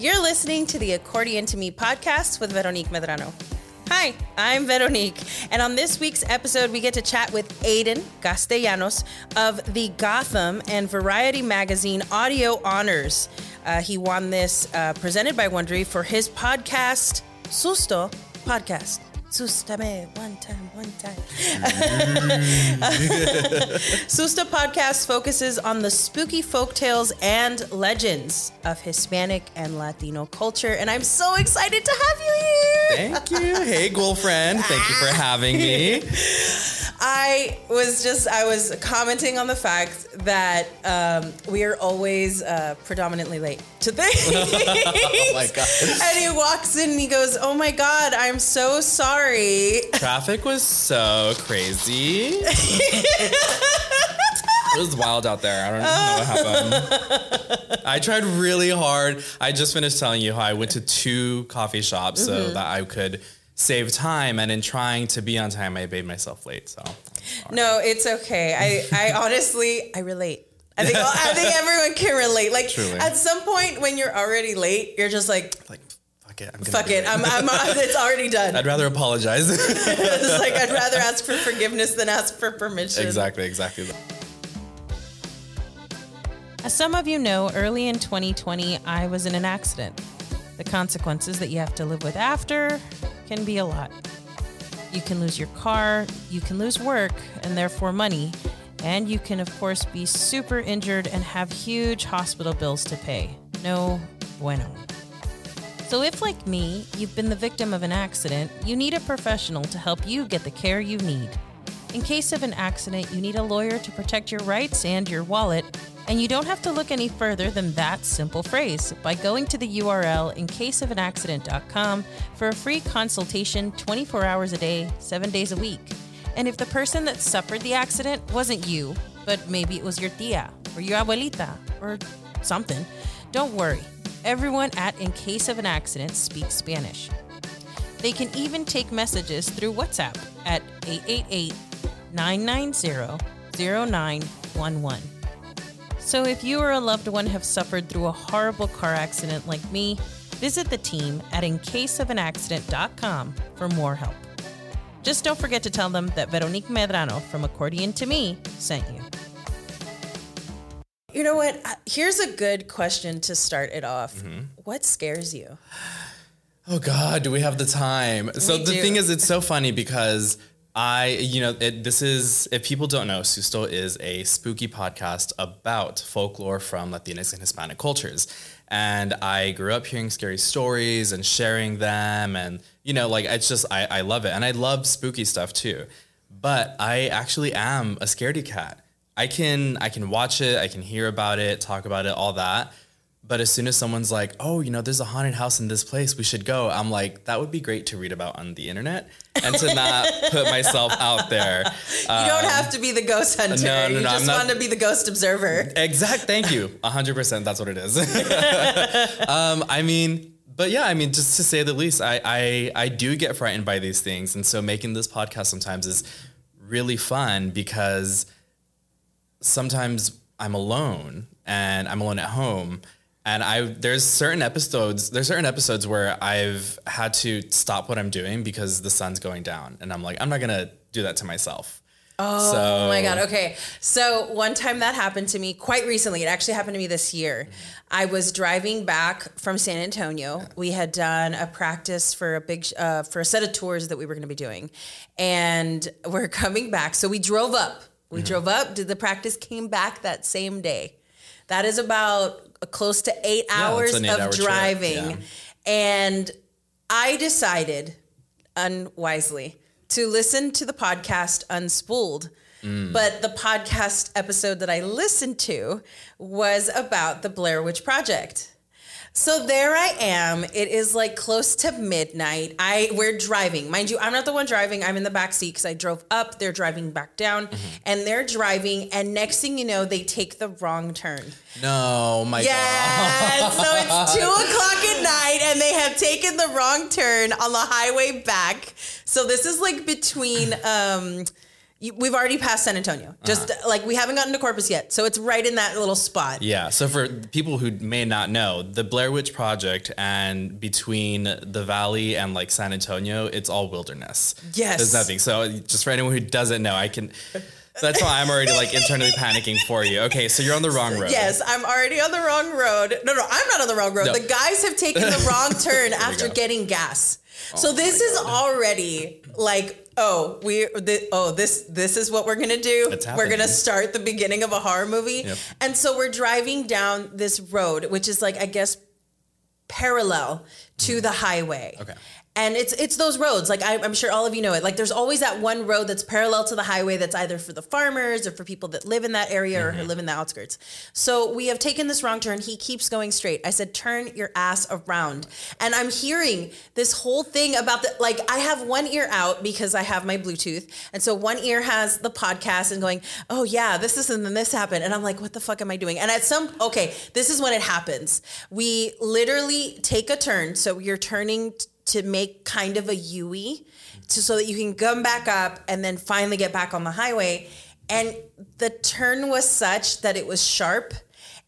You're listening to the Accordion to Me podcast with Veronique Medrano. Hi, I'm Veronique, and on this week's episode, we get to chat with Aiden Castellanos of the Gotham and Variety Magazine Audio Honors. Uh, he won this uh, presented by Wondery for his podcast, Susto Podcast. Sustame one time, one time. Mm-hmm. Susto podcast focuses on the spooky folk tales and legends of Hispanic and Latino culture, and I'm so excited to have you here. Thank you. Hey, girlfriend. Thank you for having me. I was just I was commenting on the fact that um, we are always uh, predominantly late to things. oh my god! And he walks in and he goes, "Oh my god, I'm so sorry." Traffic was so crazy. it was wild out there. I don't know what happened. I tried really hard. I just finished telling you how I went to two coffee shops so Mm-hmm. that I could save time. And in trying to be on time, I made myself late. So No, it's okay. I, I honestly, I relate. I think I think everyone can relate. Like Truly. at some point when you're already late, you're just like, like, fuck it. I'm gonna fuck it. I'm, I'm it's already done. I'd rather apologize. it's like I'd rather ask for forgiveness than ask for permission. exactly. Exactly. As some of you know, early in 2020, I was in an accident. The consequences that you have to live with after can be a lot. You can lose your car, you can lose work, and therefore money, and you can, of course, be super injured and have huge hospital bills to pay. No bueno. So, if, like me, you've been the victim of an accident, you need a professional to help you get the care you need. In case of an accident, you need a lawyer to protect your rights and your wallet, and you don't have to look any further than that simple phrase by going to the URL incaseofanaccident.com for a free consultation 24 hours a day, 7 days a week. And if the person that suffered the accident wasn't you, but maybe it was your tia or your abuelita or something, don't worry. Everyone at In Case of an Accident speaks Spanish. They can even take messages through WhatsApp at 888 990 0911. So if you or a loved one have suffered through a horrible car accident like me, visit the team at incaseofanaccident.com for more help. Just don't forget to tell them that Veronique Medrano from Accordion to Me sent you. You know what? Here's a good question to start it off. Mm-hmm. What scares you? Oh God, do we have the time? so We the do. thing is, it's so funny because I, you know, it, this is if people don't know, Susto is a spooky podcast about folklore from Latinx and Hispanic cultures, and I grew up hearing scary stories and sharing them, and you know, like it's just I, I love it, and I love spooky stuff too. But I actually am a scaredy cat. I can I can watch it, I can hear about it, talk about it, all that. But as soon as someone's like, "Oh, you know, there's a haunted house in this place, we should go," I'm like, "That would be great to read about on the internet and to not put myself out there." You don't have to be the ghost hunter. Um, no, no, you just I'm not- want to be the ghost observer. Exact. Thank you. hundred percent. That's what it is. um, I mean, but yeah, I mean, just to say the least, I, I I do get frightened by these things, and so making this podcast sometimes is really fun because sometimes I'm alone and I'm alone at home. And I there's certain episodes there's certain episodes where I've had to stop what I'm doing because the sun's going down, and I'm like I'm not gonna do that to myself. Oh Oh my God. Okay. So one time that happened to me quite recently. It actually happened to me this year. I was driving back from San Antonio. We had done a practice for a big, uh, for a set of tours that we were going to be doing. And we're coming back. So we drove up. We drove up, did the practice, came back that same day. That is about close to eight hours an of eight-hour driving. yeah. And I decided unwisely to listen to the podcast Unspooled. Mm. But the podcast episode that I listened to was about the Blair Witch Project. So there I am. It is like close to midnight. I we're driving. Mind you, I'm not the one driving. I'm in the back seat because I drove up. They're driving back down, and they're driving. And next thing you know, they take the wrong turn. No, my god. Yeah. So it's two o'clock at night, and they have taken the wrong turn on the highway back. So this is like between, um, You- We've already passed San Antonio. Just uh-huh. like we haven't gotten to Corpus yet, so it's right in that little spot. Yeah. So for people who may not know, the Blair Witch Project and between the valley and like San Antonio, it's all wilderness. Yes. There's nothing. So just for anyone who doesn't know, I can. That's why I'm already like internally panicking for you. Okay, so you're on the wrong road. Yes, I'm already on the wrong road. No, no, I'm not on the wrong road. No. The guys have taken the wrong turn after go. getting gas. so Oh this my is God. already like, oh, we, the, oh, this, this is what we're gonna do. We're gonna start the beginning of a horror movie, Yep. and so we're driving down this road, which is like, I guess, parallel to the highway. Okay. And it's it's those roads. Like I, I'm sure all of you know it. Like there's always that one road that's parallel to the highway that's either for the farmers or for people that live in that area or who mm-hmm. live in the outskirts. So we have taken this wrong turn. He keeps going straight. I said, turn your ass around. And I'm hearing this whole thing about the like I have one ear out because I have my Bluetooth. And so one ear has the podcast and going, oh yeah, this is and then this happened. And I'm like, what the fuck am I doing? And at some okay, this is when it happens. We literally take a turn. So you're turning t- to make kind of a U-E to, so that you can come back up and then finally get back on the highway. And the turn was such that it was sharp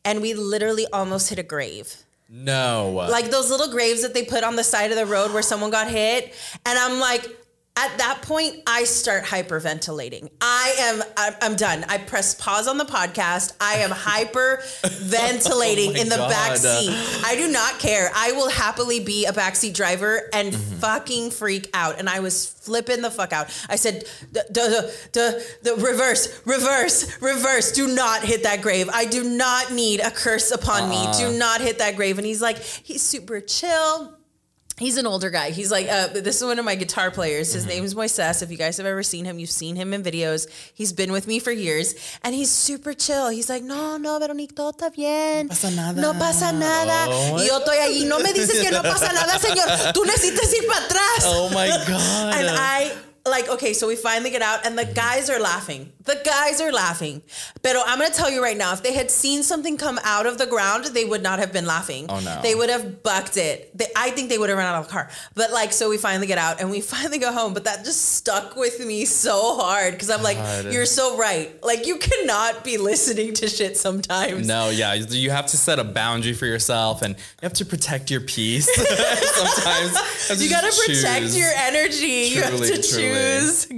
and we literally almost hit a grave. No. Like those little graves that they put on the side of the road where someone got hit. And I'm like, at that point, I start hyperventilating. I am, I'm, I'm done. I press pause on the podcast. I am hyperventilating Oh in the back seat. I do not care. I will happily be a backseat driver and mm-hmm. fucking freak out. And I was flipping the fuck out. I said, "D- d- d- d- the reverse, reverse, reverse. Do not hit that grave. I do not need a curse upon me. Do uh-uh. not hit that grave. And he's like, he's super chill. He's an older guy. He's like, uh, this is one of my guitar players. His name is Moises. If you guys have ever seen him, you've seen him in videos. He's been with me for years, and he's super chill. He's like, no, no, Veronique, todo está bien. No pasa nada." No pasa nada. Oh. Y yo estoy allí. No me dices que no pasa nada, señor. Tú necesitas ir para atrás. oh my god. And I like okay, so we finally get out, and the guys are laughing. The guys are laughing. But I'm gonna tell you right now, if they had seen something come out of the ground, they would not have been laughing. Oh, no. They would have bucked it. They, I think they would have run out of the car. But like, so we finally get out and we finally go home. But that just stuck with me so hard because I'm like, God. you're so right. Like, you cannot be listening to shit sometimes. No, yeah, you have to set a boundary for yourself, and you have to protect your peace. Sometimes You gotta protect choose. your energy. you have to truly. choose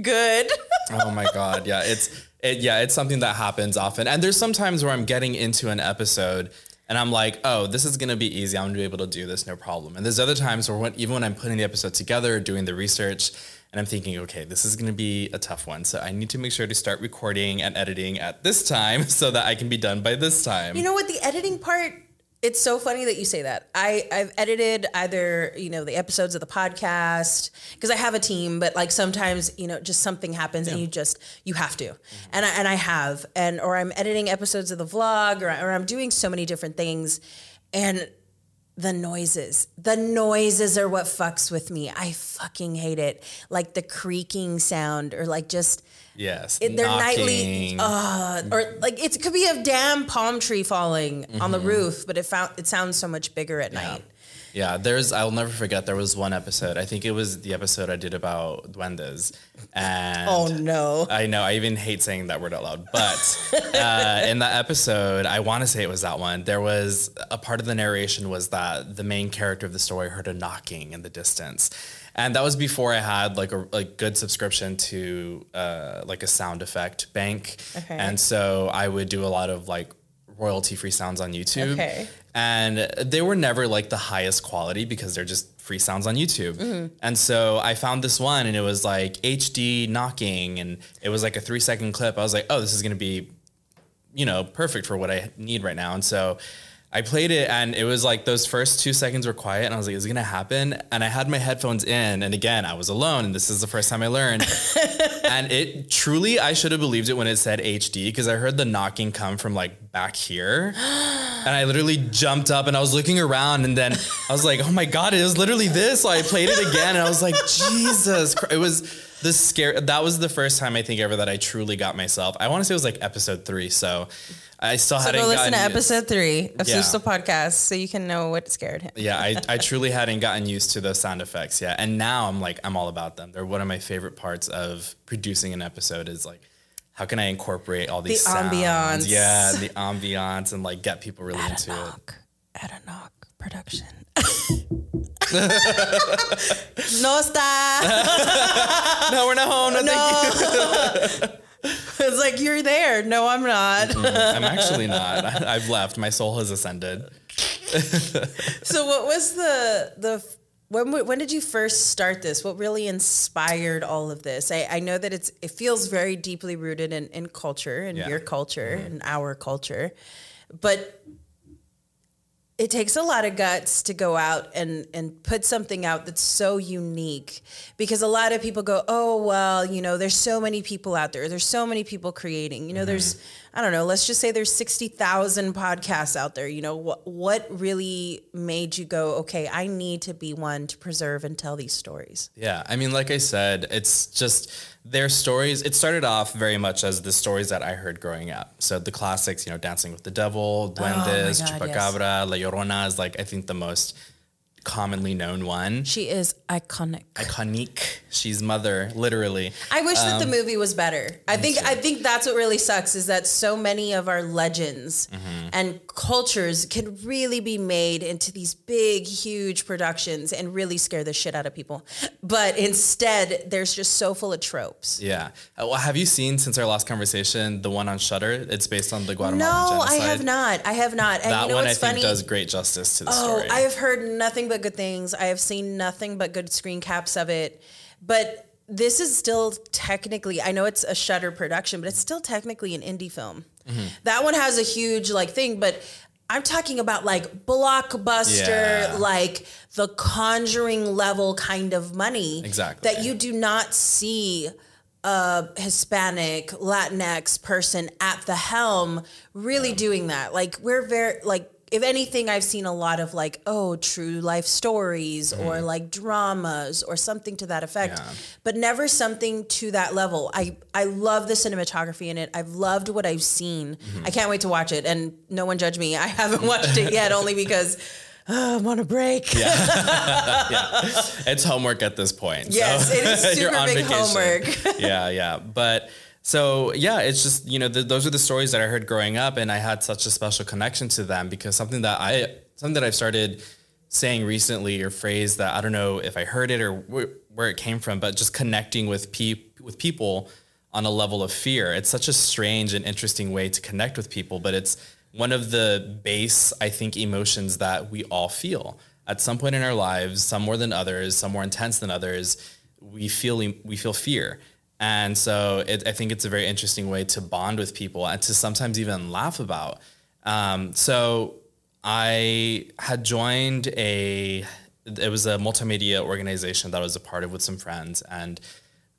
good. Oh my god, yeah, it's it, yeah, it's something that happens often. And there's sometimes where I'm getting into an episode and I'm like, oh, this is gonna be easy. I'm gonna be able to do this, no problem. And there's other times where when, even when I'm putting the episode together, doing the research, and I'm thinking, okay, this is gonna be a tough one. So I need to make sure to start recording and editing at this time so that I can be done by this time. You know what? The editing part, it's so funny that you say that. I, I've edited either, you know, the episodes of the podcast because I have a team, but like sometimes, you know, just something happens and you just, you have to. And I, and I have, and, or I'm editing episodes of the vlog or, or I'm doing so many different things. And the noises. The noises are what fucks with me. I fucking hate it. Like the creaking sound or like just yes, it, they're nightly uh, or like it could be a damn palm tree falling on Mm-hmm. the roof, but it found it sounds so much bigger at night. Yeah, there's. I'll never forget. There was one episode. I think it was the episode I did about duendes, and Oh no. I know. I even hate saying that word out loud. But uh, in that episode, I want to say it was that one. There was a part of the narration was that the main character of the story heard a knocking in the distance, and that was before I had like a like good subscription to uh, like a sound effect bank, Okay. and so I would do a lot of like royalty free sounds on YouTube. Okay. And they were never like the highest quality because they're just free sounds on YouTube. Mm-hmm. And so I found this one and it was like HD knocking and it was like a three second clip. I was like, oh, this is going to be, you know, perfect for what I need right now. And so I played it and it was like those first two seconds were quiet and I was like, is it going to happen? And I had my headphones in and again, I was alone and this is the first time I learned. and it truly, I should have believed it when it said HD because I heard the knocking come from like back here. And I literally jumped up and I was looking around and then I was like, oh my God, it was literally this. So I played it again and I was like, Jesus Christ. It was the scare. That was the first time I think ever that I truly got myself. I want to say it was like episode three. So I still So hadn't go listen to episode three of Yeah. Susto Podcast so you can know what scared him. Yeah, I, I truly hadn't gotten used to those sound effects yet. And now I'm like, I'm all about them. They're one of my favorite parts of producing an episode is like how can I incorporate all these The sounds? ambiance. Yeah, the ambiance and like get people really into it. knock. At a knock production. no stop. No, we're not home. No, thank you. No. it's like you're there. No, I'm not. I'm actually not. I, I've left. My soul has ascended. So what was the the when when did you first start this? What really inspired all of this? I, I know that it's it feels very deeply rooted in, in culture and Yeah. Mm-hmm. your culture and our culture, but it takes a lot of guts to go out and and put something out that's so unique because a lot of people go oh well you know there's so many people out there. There's so many people creating. You know there's mm-hmm. I don't know let's just say there's 60,000 podcasts out there you know what what really made you go okay i need to be one to preserve and tell these stories Yeah, I mean, like I said, it's just their stories. It started off very much as the stories that I heard growing up. So the classics, you know, Dancing with the Devil, oh Duendes, God, Chupacabra, La Llorona is like I think the most commonly known one. she is iconic Iconique. She's mother, literally. I wish that Um, the movie was better. I think I think that's what really sucks is that so many of our legends Mm-hmm. and cultures can really be made into these big, huge productions and really scare the shit out of people. But instead, there's just so full of tropes. Yeah. Uh, well, have you seen since our last conversation the one on Shudder? It's based on the Guatemalan No, genocide. I have not. I have not. And That you know one I what's think does great justice to the story. Oh, story. I have heard nothing but good things. I have seen nothing but good screen caps of it. But this is still technically, I know it's a Shudder production, but it's still technically an indie film. Mm-hmm. That one has a huge like thing, but I'm talking about like blockbuster, Yeah. like the conjuring level kind of money Exactly. that you do not see a Hispanic Latinx person at the helm really doing that. Like we're very like if anything I've seen a lot of like oh true life stories or like dramas or something to that effect Mm-hmm. Yeah. but never something to that level. I I love the cinematography in it. I've loved what I've seen. Mm-hmm. I can't wait to watch it and no one judge me. I haven't watched it yet only because oh, I'm on a break. Yeah, it's homework at this point. Yes, it is super big vacation. homework. yeah, yeah. But so yeah, it's just you know th- those are the stories that I heard growing up, and I had such a special connection to them because something that I something that I've started saying recently or phrase that I don't know if I heard it or wh- where it came from, but just connecting with peop with people on a level of fear. It's such a strange and interesting way to connect with people, but it's one of the base, I think, emotions that we all feel at some point in our lives, some more than others, some more intense than others. We feel we feel fear, and so it, I think it's a very interesting way to bond with people and to sometimes even laugh about. Um, so I had joined a it was a multimedia organization that I was a part of with some friends and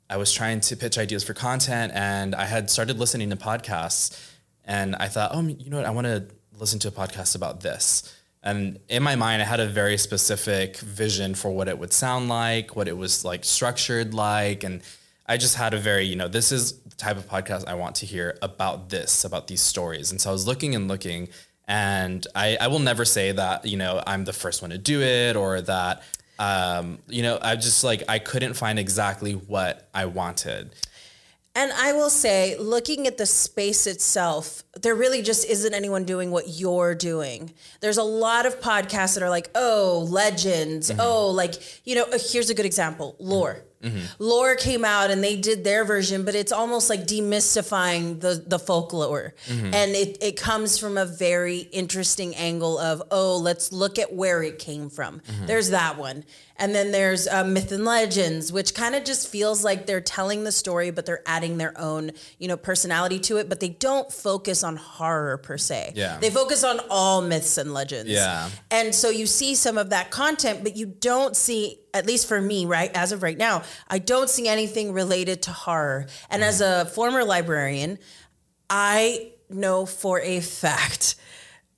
I was trying to pitch ideas for content and I had started listening to podcasts and I thought, oh, you know what, I want to listen to a podcast about this. And in my mind, I had a very specific vision for what it would sound like, what it was like structured like. And I just had a very, you know, this is the type of podcast I want to hear about this, about these stories. And so I was looking and looking and I, I will never say that, you know, I'm the first one to do it or that, um, you know, I just like, I couldn't find exactly what I wanted. And I will say, looking at the space itself, there really just isn't anyone doing what you're doing. There's a lot of podcasts that are like, oh, legends. Mm-hmm. Oh, like, you know, uh, here's a good example Lore. Mm-hmm. Mm-hmm. Lore came out and they did their version, but it's almost like demystifying the, the folklore. And it, it comes from a very interesting angle of, oh, let's look at where it came from. There's that one. And then there's uh, Myth and Legends, which kind of just feels like they're telling the story, but they're adding their own, you know, personality to it. But they don't focus on horror per se. Yeah. They focus on all myths and legends. Yeah. And so you see some of that content, but you don't see, at least for me, right, as of right now, I don't see anything related to horror. And as a former librarian, I know for a fact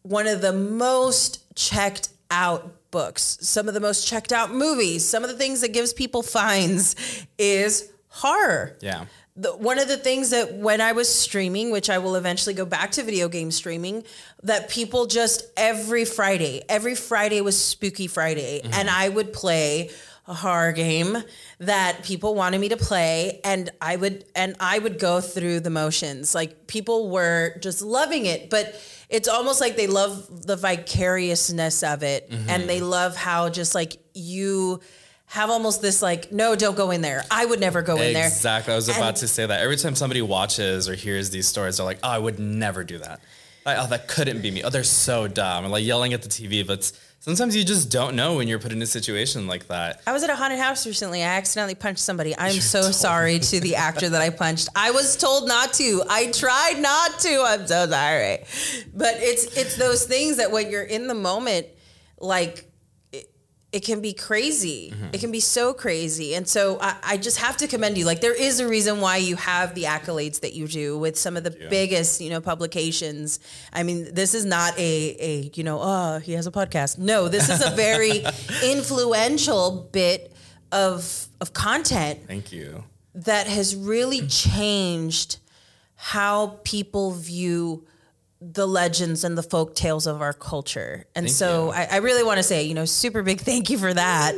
one of the most checked out books, some of the most checked out movies, some of the things that gives people fines is horror. Yeah. The, one of the things that when I was streaming, which I will eventually go back to video game streaming, that people just every Friday, every Friday was Spooky Friday, and I would play a horror game that people wanted me to play. And I would and I would go through the motions. Like people were just loving it, but it's almost like they love the vicariousness of it. Mm-hmm. and they love how just like you have almost this like no don't go in there. I would never go in there. Exactly. I was about And- to say that. Every time somebody watches or hears these stories, they're like, "Oh, I would never do that. Like, oh, that couldn't be me. Oh, they're so dumb." And like yelling at the TV, but sometimes you just don't know when you're put in a situation like that. I was at a haunted house recently. I accidentally punched somebody. I'm so sorry to the actor that I punched. I was told not to. I tried not to. I'm so sorry. But it's it's those things that when you're in the moment, like it, can be crazy. Mm-hmm. It can be so crazy. And so I, I just have to commend you. Like there is a reason why you have the accolades that you do with some of the biggest, you know, publications. I mean, this is not a a, you know, oh, he has a podcast. No, this is a very influential bit of of content Thank you. that has really changed how people view the legends and the folk tales of our culture. And Thank so. I, I really want to say, you know, super big thank you for that.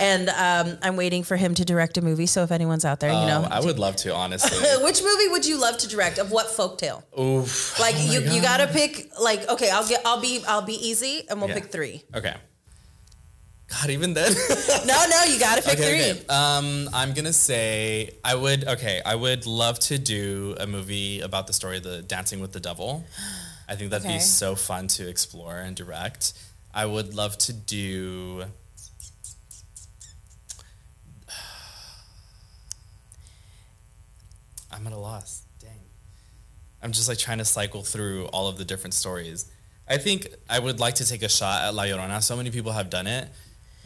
And um, I'm waiting for him to direct a movie. So if anyone's out there, you know, Oh, I would love to, honestly. which movie would you love to direct? Of what folk tale? Oof. Like Oh you, you gotta pick. Like okay, I'll get, I'll be, I'll be easy, and we'll Yeah. pick three. Okay. God, even then. No, no, you gotta pick three. okay, okay. Um, I'm gonna say I would. Okay, I would love to do a movie about the story of the Dancing with the Devil. I think that'd Okay. be so fun to explore and direct. I would love to do. I'm at a loss. Dang. I'm just like trying to cycle through all of the different stories. I think I would like to take a shot at La Llorona. So many people have done it,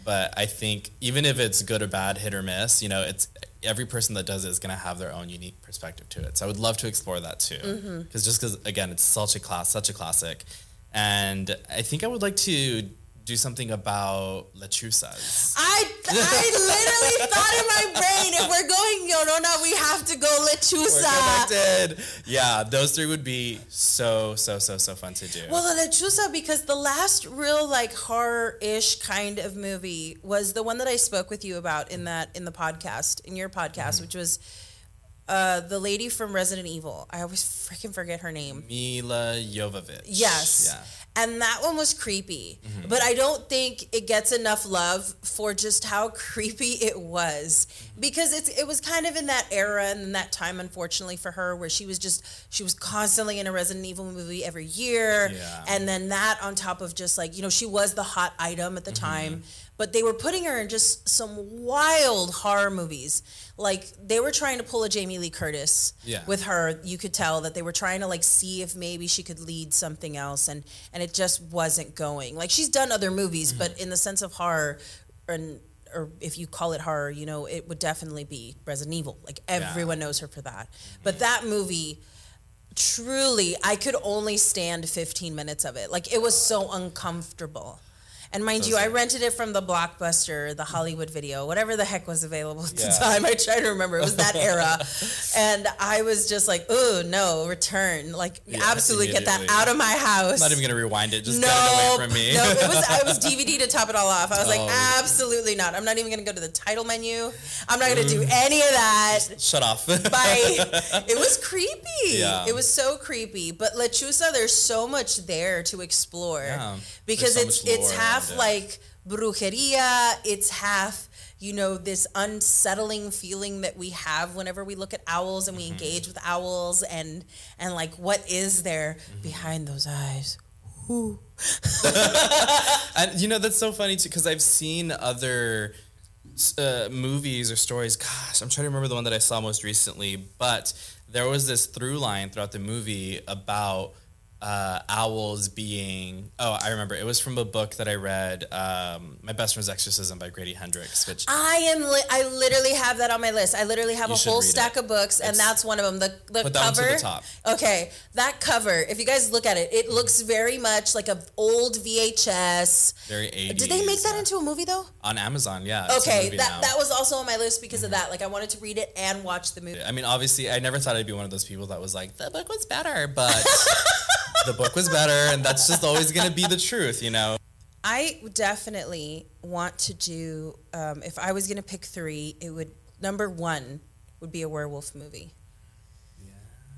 but I think even if it's good or bad, hit or miss, you know, it's every person that does it is going to have their own unique perspective to it. So I would love to explore that too, mm-hmm. because just because again, it's such a class, such a classic, and I think I would like to do something about lechuzas. I, I literally thought in my brain, if we're going Llorona, we have to go We're Lechuza. connected. Yeah, those three would be so so so so fun to do. Well, the Lechuza, because the last real like horror-ish kind of movie was the one that I spoke with you about in that in the podcast, in your podcast, mm-hmm. which was uh, the lady from Resident Evil. I always freaking forget her name. Milla Jovovich. Yes. Yeah. And that one was creepy. Mm-hmm. But I don't think it gets enough love for just how creepy it was. Because it's it was kind of in that era and in that time, unfortunately, for her, where she was just she was constantly in a Resident Evil movie every year. Yeah. And then that on top of just like, you know, she was the hot item at the Mm-hmm. time. But they were putting her in just some wild horror movies. Like they were trying to pull a Jamie Lee Curtis Yeah. with her. You could tell that they were trying to like see if maybe she could lead something else, and and it just wasn't going. Like she's done other movies, Mm-hmm. but in the sense of horror, and or if you call it horror, you know, it would definitely be Resident Evil. Like everyone knows her for that. But that movie truly i could only stand 15 minutes of it like it was so uncomfortable and mind you i rented it from the blockbuster the hollywood video whatever the heck was available at the time i try to remember it was that era and i was just like oh no return like Yeah, absolutely get that out of my house I'm not even gonna rewind it. Just no, get it away from me. no, it was it was DVD to top it all off. I was like, Oh. absolutely not. I'm not even gonna go to the title menu. I'm not gonna do mm. any of that. Shut off. Bye. it was creepy. Yeah. It was so creepy. But Lechuza, there's so much there to explore Yeah. because so it's it's lore half it. like brujeria. It's half. You know, this unsettling feeling that we have whenever we look at owls and we Mm-hmm. engage with owls and and like what is there Mm-hmm. behind those eyes? And you know that's so funny too because I've seen other uh, movies or stories. Gosh, I'm trying to remember the one that I saw most recently, but there was this through line throughout the movie about uh, owls being. Oh, I remember. It was from a book that I read, um, "My Best Friend's Exorcism" by Grady Hendrix, which I am. Li- I literally have that on my list. I literally have a whole stack it. of books, and that's one of them. The the Put that one to cover. the top. Okay, that cover. If you guys look at it, it looks very much like a old VHS. very 80s. Did they make that yeah. into a movie though? on Amazon? Yeah. Okay, that now. that was also on my list because of that. Like I wanted to read it and watch the movie. I mean, obviously, I never thought I'd be one of those people that was like, the book was better, but the book was better, and that's just always going to be the truth, you know? I definitely want to do. Um, if I was going to pick three, it would number one would be a werewolf movie.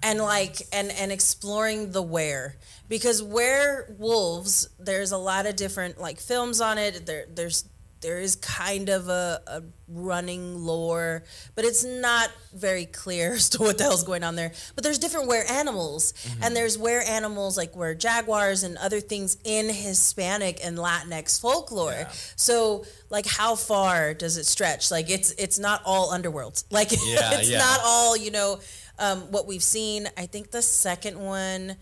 And like and and exploring the where because werewolves there's a lot of different like films on it there there's there is kind of a, a running lore, but it's not very clear as to what the hell's going on there. But there's different were animals, and there's were animals like were jaguars and other things in Hispanic and Latinx folklore. Yeah. So, like, how far does it stretch? Like, it's it's not all underworlds. Like, Yeah, it's yeah. not all you know um, what we've seen. I think the second one.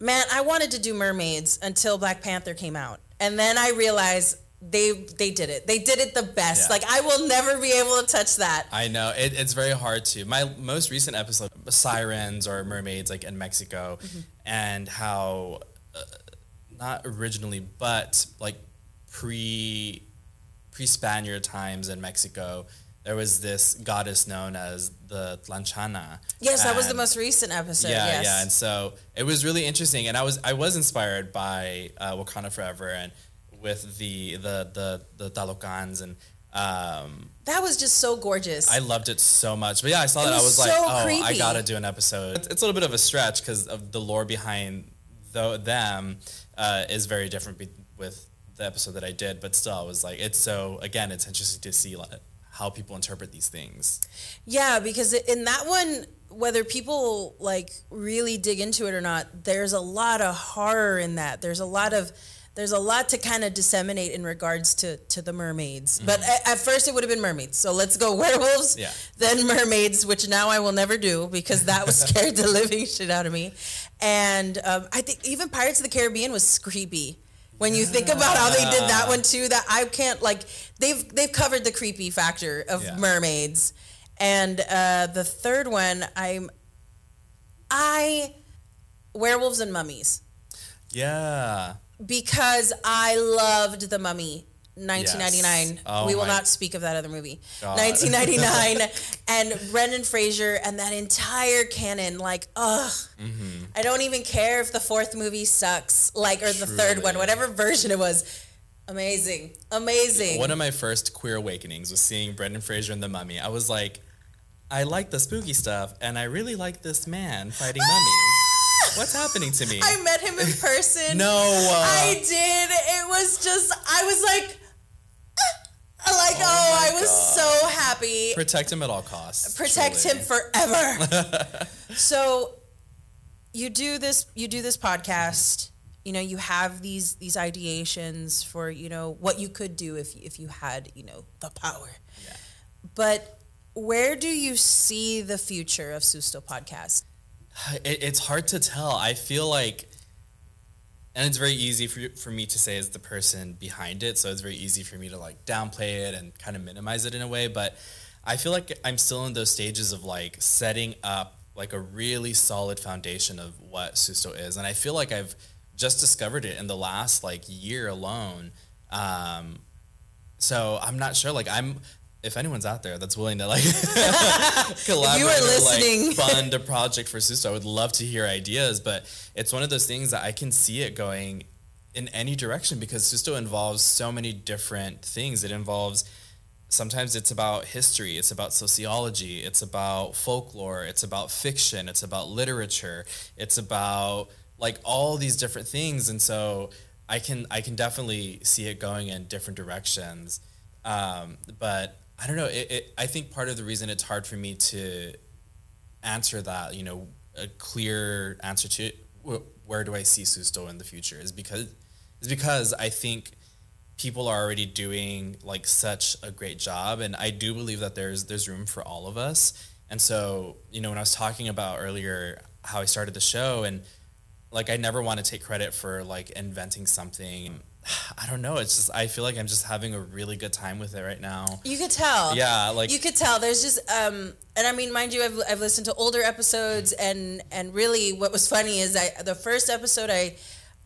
Man, I wanted to do mermaids until Black Panther came out, and then I realized they they did it. They did it the best. Yeah. Like I will never be able to touch that. I know it, it's very hard to. My most recent episode, sirens or mermaids, like in Mexico, Mm-hmm. and how uh, not originally, but like pre pre Spaniard times in Mexico, there was this goddess known as the Tlanchana. Yes, that was the most recent episode. yeah, yes. yeah, and so it was really interesting, and I was I was inspired by uh, Wakanda Forever and with the the the the Talokans and. Um, that was just so gorgeous. I loved it so much. But yeah, I saw It that. I was was like, so oh, I gotta do an episode. It's, it's a little bit of a stretch because of the lore behind tho- them uh, is very different be- with the episode that I did. But still, I was like, it's so again, it's interesting to see like, how people interpret these things. Yeah, because in that one, whether people like really dig into it or not, there's a lot of horror in that. There's a lot of there's a lot to kind of disseminate in regards to to the mermaids. But at, at first, it would have been mermaids. So let's go werewolves, Yeah. then mermaids, which now I will never do because that was scared the living shit out of me. And um, I think even Pirates of the Caribbean was creepy. When you think about how they did that one too, that I can't like they've they've covered the creepy factor of Yeah. mermaids. And uh, the third one, I'm I werewolves and mummies Yeah. Because I loved the Mummy. 1999. Yes. Oh we will my not speak of that other movie. God. 1999 and Brendan Fraser and that entire canon. Like, ugh. Mm-hmm. I don't even care if the fourth movie sucks, like, or the third one, whatever version it was. Amazing, amazing. One of my first queer awakenings was seeing Brendan Fraser in The Mummy. I was like, I like the spooky stuff, and I really like this man fighting mummies. What's happening to me? I met him in person. no. uh, I did. It was just, I was like, like, oh, my I was so happy. protect him at all costs. protect truly. him forever. so you do this you do this podcast, you know, you have these these ideations for, you know, what you could do if if you had, you know, the power. Yeah. But where do you see the future of Susto podcast? It, it's hard to tell. I feel like, and it's very easy for for me to say as the person behind it. So it's very easy for me to like downplay it and kind of minimize it in a way. But I feel like I'm still in those stages of like setting up like a really solid foundation of what Susto is, and I feel like I've just discovered it in the last like year alone. Um, so I'm not sure. Like I'm. If anyone's out there that's willing to like collaborate or listening. like fund a project for Susto, I would love to hear ideas. But it's one of those things that I can see it going in any direction because Susto involves so many different things. It involves sometimes it's about history, it's about sociology, it's about folklore, it's about fiction, it's about literature, it's about like all these different things. And so I can I can definitely see it going in different directions. Um, but I don't know. It, it, I think part of the reason it's hard for me to answer that, you know, a clear answer to wh- where do I see Susto in the future is because is because I think people are already doing like such a great job and I do believe that there's there's room for all of us. And so, you know, when I was talking about earlier how I started the show and like I never want to take credit for like inventing something. I don't know. It's just I feel like I'm just having a really good time with it right now. You could tell. Yeah, like you could tell there's just um and i mean mind you i've, I've listened to older episodes and and really what was funny is i the first episode i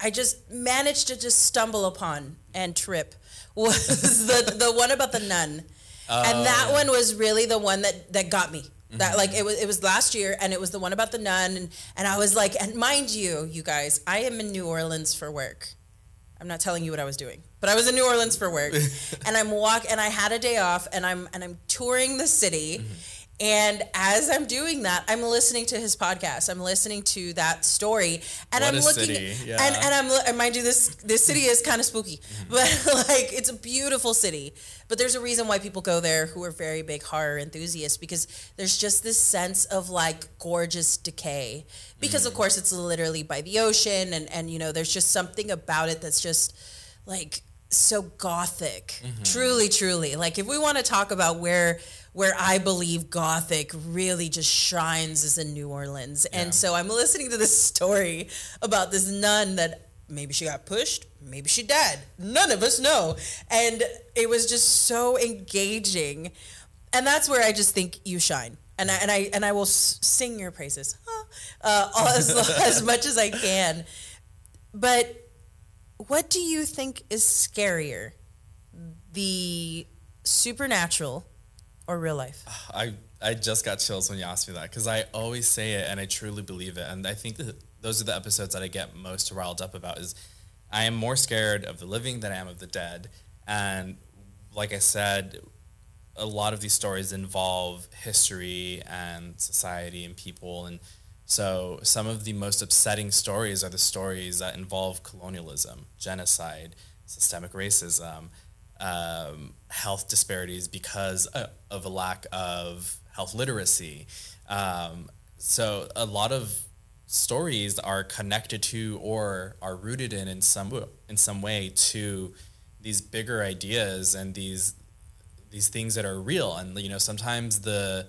i just managed to just stumble upon and trip was the the one about the nun and that one was really the one that that got me that like it was it was last year and it was the one about the nun and and i was like and mind you you guys i am in new orleans for work I'm not telling you what I was doing, but I was in New Orleans for work, and I'm walk and I had a day off, and I'm and I'm touring the city. Mm-hmm. And as I'm doing that, I'm listening to his podcast. I'm listening to that story, and What I'm looking. yeah. And and I'm and mind you, this this city is kind of spooky, mm-hmm. but like it's a beautiful city. But there's a reason why people go there who are very big horror enthusiasts because there's just this sense of like gorgeous decay. Because of mm. course it's literally by the ocean, and and you know there's just something about it that's just like so gothic. Truly, truly. Like if we want to talk about where where I believe gothic really just shines is in New Orleans. And so I'm listening to this story about this nun that maybe she got pushed, maybe she died. None of us know. And it was just so engaging. And that's where I just think you shine. And I, and I and I will s- sing your praises uh, as, as much as I can. But what do you think is scarier, the supernatural or real life? I I just got chills when you asked me that because I always say it and I truly believe it, and I think that those are the episodes that I get most riled up about. Is I am more scared of the living than I am of the dead, and like I said, a lot of these stories involve history and society and people, and so some of the most upsetting stories are the stories that involve colonialism, genocide, systemic racism, um, health disparities because uh, of a lack of health literacy. Um, so a lot of stories are connected to or are rooted in in some in some way to these bigger ideas and these these things that are real and you know sometimes the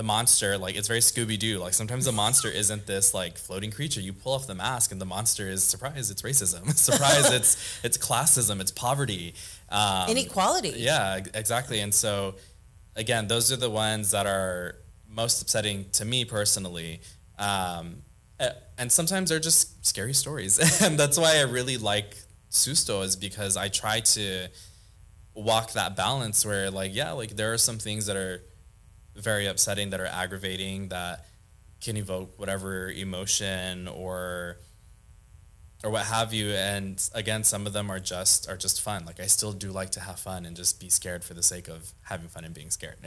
the monster like it's very scooby-doo. Like sometimes the monster isn't this like floating creature. You pull off the mask and the monster is surprise it's racism. Surprise it's it's classism. It's poverty. Um, Inequality. yeah exactly. And so again those are the ones that are most upsetting to me personally. Um, and sometimes they're just scary stories. And that's why i really like susto is because i try to walk that balance where like yeah like there are some things that are very upsetting that are aggravating that can evoke whatever emotion or or what have you. And again some of them are just are just fun. Like i still do like to have fun and just be scared for the sake of having fun and being scared.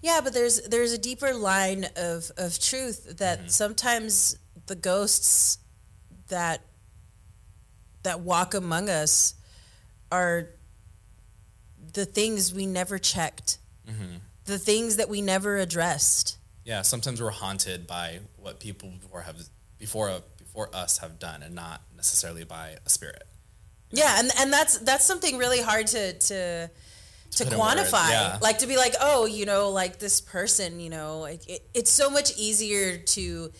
Yeah, but there's there's a deeper line of of truth that mm-hmm. sometimes the ghosts that that walk among us are the things we never checked. Mm-hmm. The things that we never addressed. yeah sometimes we're haunted by what people before have before before us have done and not necessarily by a spirit Yeah, and and that's that's something really hard to to to words, quantify. yeah. Like to be like, oh, you know, like this person, you know, like it, it's so much easier to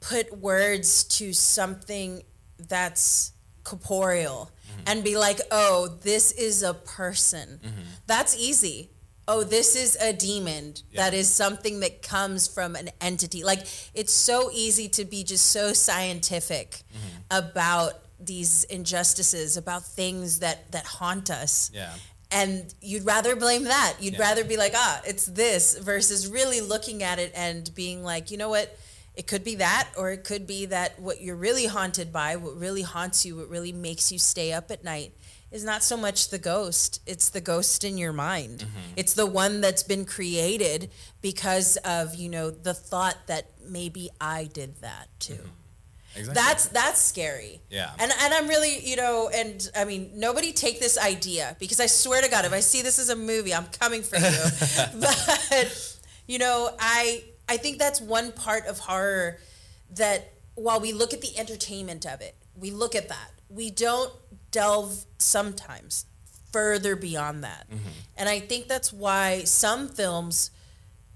put words to something that's corporeal Mm-hmm. and be like, oh, this is a person. That's easy. Oh, this is a demon. That is something that comes from an entity. Like it's so easy to be just so scientific Mm-hmm. about these injustices, about things that that haunt us. yeah And you'd rather blame that. You'd Yeah. rather be like, ah, it's this versus really looking at it and being like, you know what? It could be that, or it could be that what you're really haunted by, what really haunts you, what really makes you stay up at night is not so much the ghost, it's the ghost in your mind. Mm-hmm. It's the one that's been created because of, you know, the thought that maybe I did that too. exactly That's that's scary. Yeah. And and I'm really, you know, and I mean, nobody take this idea because I swear to God, if I see this as a movie, I'm coming for you. but you know, I I think that's one part of horror that while we look at the entertainment of it, we look at that. We don't delve sometimes further beyond that. Mm-hmm. And I think that's why some films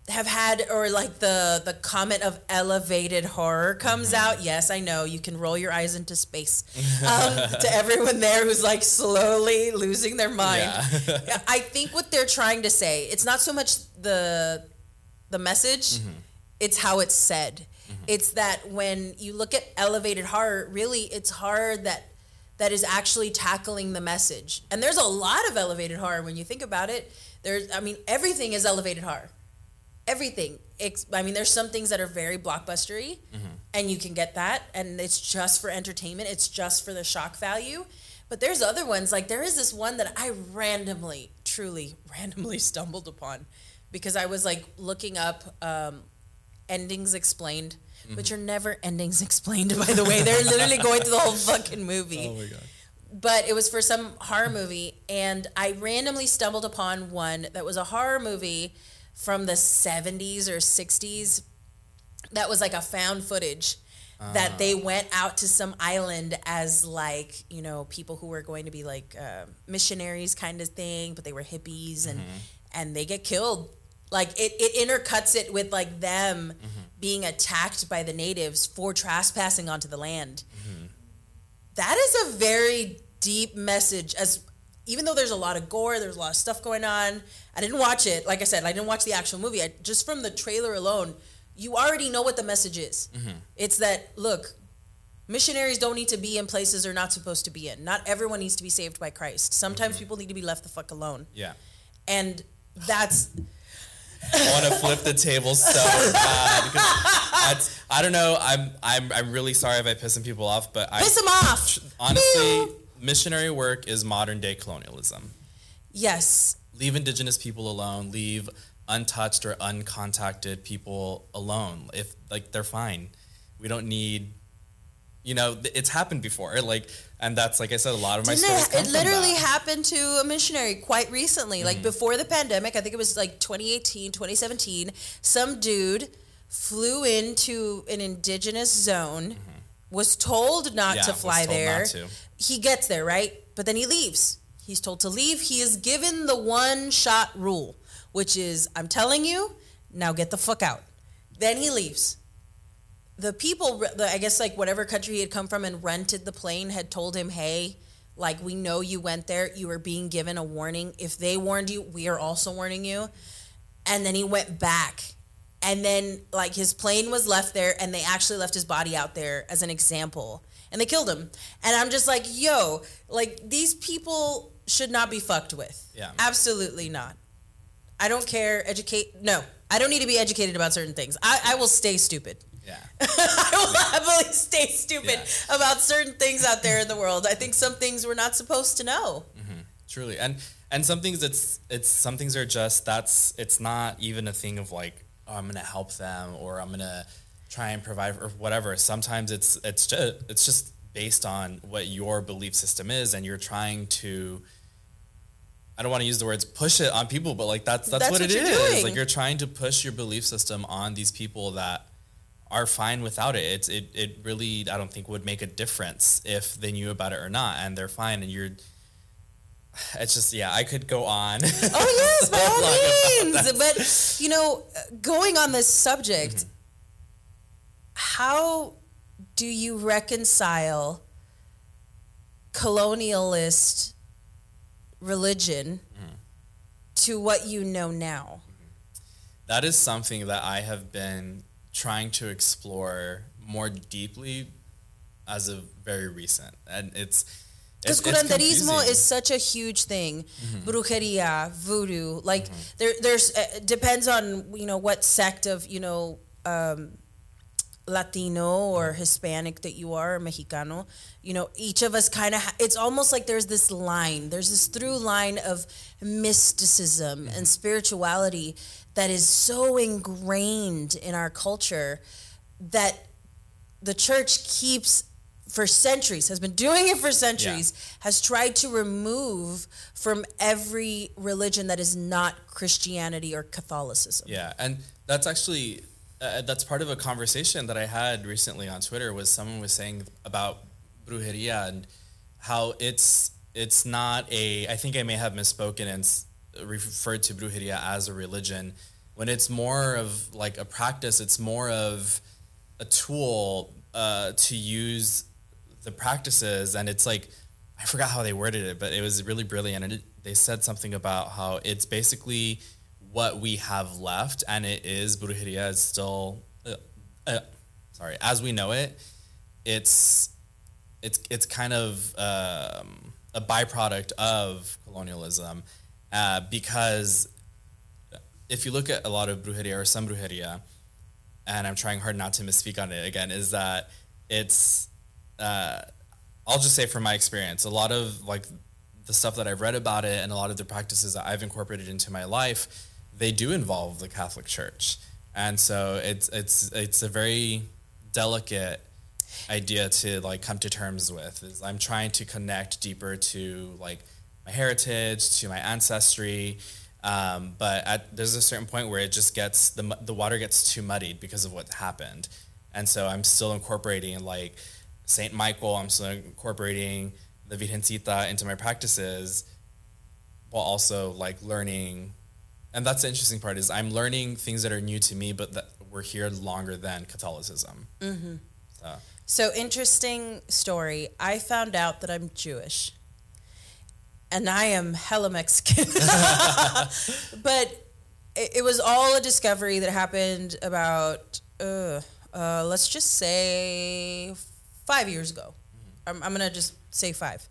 have had or like the the comment of elevated horror comes mm-hmm. out. Yes i know you can roll your eyes into space um, to everyone there who's like slowly losing their mind. I think what they're trying to say it's not so much the the message mm-hmm. it's how it's said. It's that when you look at elevated horror really it's horror that that is actually tackling the message. And there's a lot of elevated horror when you think about it. There's i mean everything is elevated horror. Everything. Ex- I mean, there's some things that are very blockbustery, and you can get that and it's just for entertainment. It's just for the shock value. But there's other ones like there is this one that i randomly truly randomly stumbled upon because i was like looking up um, endings explained but you're mm-hmm. never endings explained by the way. They're literally going through the whole fucking movie. Oh my god. but it was for some horror movie and i randomly stumbled upon one that was a horror movie from the 70s or 60s that was like a found footage that ah. they went out to some island as like you know people who were going to be like uh, missionaries kind of thing but they were hippies and mm-hmm. and they get killed like it, it intercuts it with like them mm-hmm. being attacked by the natives for trespassing onto the land. Mm-hmm. That is a very deep message as even though there's a lot of gore there's a lot of stuff going on i didn't watch it like i said i didn't watch the actual movie I, just from the trailer alone you already know what the message is. Mm-hmm. It's that look missionaries don't need to be in places they're not supposed to be in. Not everyone needs to be saved by christ. Sometimes people need to be left the fuck alone. Yeah. and that's want to flip the table so bad because I don't know. I'm I'm I'm really sorry if I piss some people off, but I piss them off honestly missionary work is modern day colonialism. yes Leave indigenous people alone. Leave untouched or uncontacted people alone. If like they're fine, we don't need. You know, th- it's happened before. Like, and that's like I said, a lot of my Didn't stories it, it literally happened to a missionary quite recently, like mm. before the pandemic. I think it was like 2018, 2017. Some dude flew into an indigenous zone, mm-hmm. was told not Yeah, to fly there. to. He gets there, right? But then he leaves. He's told to leave. He is given the one shot rule, which is I'm telling you, now get the fuck out. Then he leaves the people the, i guess like whatever country he had come from and rented the plane had told him hey like we know you went there. You were being given a warning. If they warned you we are also warning you. And then he went back. And then like his plane was left there and they actually left his body out there as an example. And they killed him. And i'm just like yo like these people should not be fucked with. Yeah. absolutely not. I don't care. Educate no. I don't need to be educated about certain things. I, I will stay stupid Yeah. I will happily stay stupid Yeah. about certain things out there in the world. I think some things we're not supposed to know. Mm-hmm. Truly, and and some things it's it's some things are just that's it's not even a thing of like oh, I'm gonna help them or I'm gonna try and provide or whatever. Sometimes it's it's just it's just based on what your belief system is, and you're trying to. I don't want to use the words push it on people, but like that's that's, That's what, what it doing. Like you're trying to push your belief system on these people that are fine without it. It's it it really I don't think would make a difference if they knew about it or not, and they're fine, and you're it's just yeah i could go on Oh yes, by all means. But you know, going on this subject, mm-hmm. how do you reconcile colonialist religion mm. to what you know now? Mm-hmm. that is something that i have been trying to explore more deeply as of very recent and it's Because curanderismo confusing. is such a huge thing. Brujeria, voodoo, like there, there's uh, depends on you know what sect of you know um, Latino or Hispanic that you are, or Mexicano. You know, each of us kind of. Ha- it's almost like there's this line. There's this through line of mysticism and spirituality that is so ingrained in our culture that the church keeps for centuries has been doing it for centuries has tried to remove from every religion that is not christianity or catholicism Yeah, and that's actually uh, that's part of a conversation that I had recently on Twitter. Was someone was saying about brujeria and how it's it's not a. I think I may have misspoken and referred to brujeria as a religion when it's more of like a practice. It's more of a tool uh, to use the practices, and it's like I forgot how they worded it, but it was really brilliant. And it, they said something about how it's basically what we have left, and it is brujeria is still, uh, uh, sorry, as we know it, it's it's it's kind of um, a byproduct of colonialism, uh, because if you look at a lot of brujeria or some brujeria, and I'm trying hard not to misspeak on it again, is that it's, uh, I'll just say from my experience, a lot of like the stuff that I've read about it and a lot of the practices that I've incorporated into my life, they do involve the Catholic Church. And so it's it's it's a very delicate idea to like come to terms with is I'm trying to connect deeper to like my heritage, to my ancestry. Um, but at, there's a certain point where it just gets the the water gets too muddied because of what happened, and so I'm still incorporating like Saint Michael. I'm still incorporating the Virgencita into my practices, while also like learning. And that's the interesting part is I'm learning things that are new to me, but that were here longer than Catholicism. Mm-hmm. So. so interesting story. I found out that I'm Jewish and I am hella Mexican. but it, it, was all a discovery that happened about, uh, uh, let's just say, five years ago. I'm, I'm going to just say five.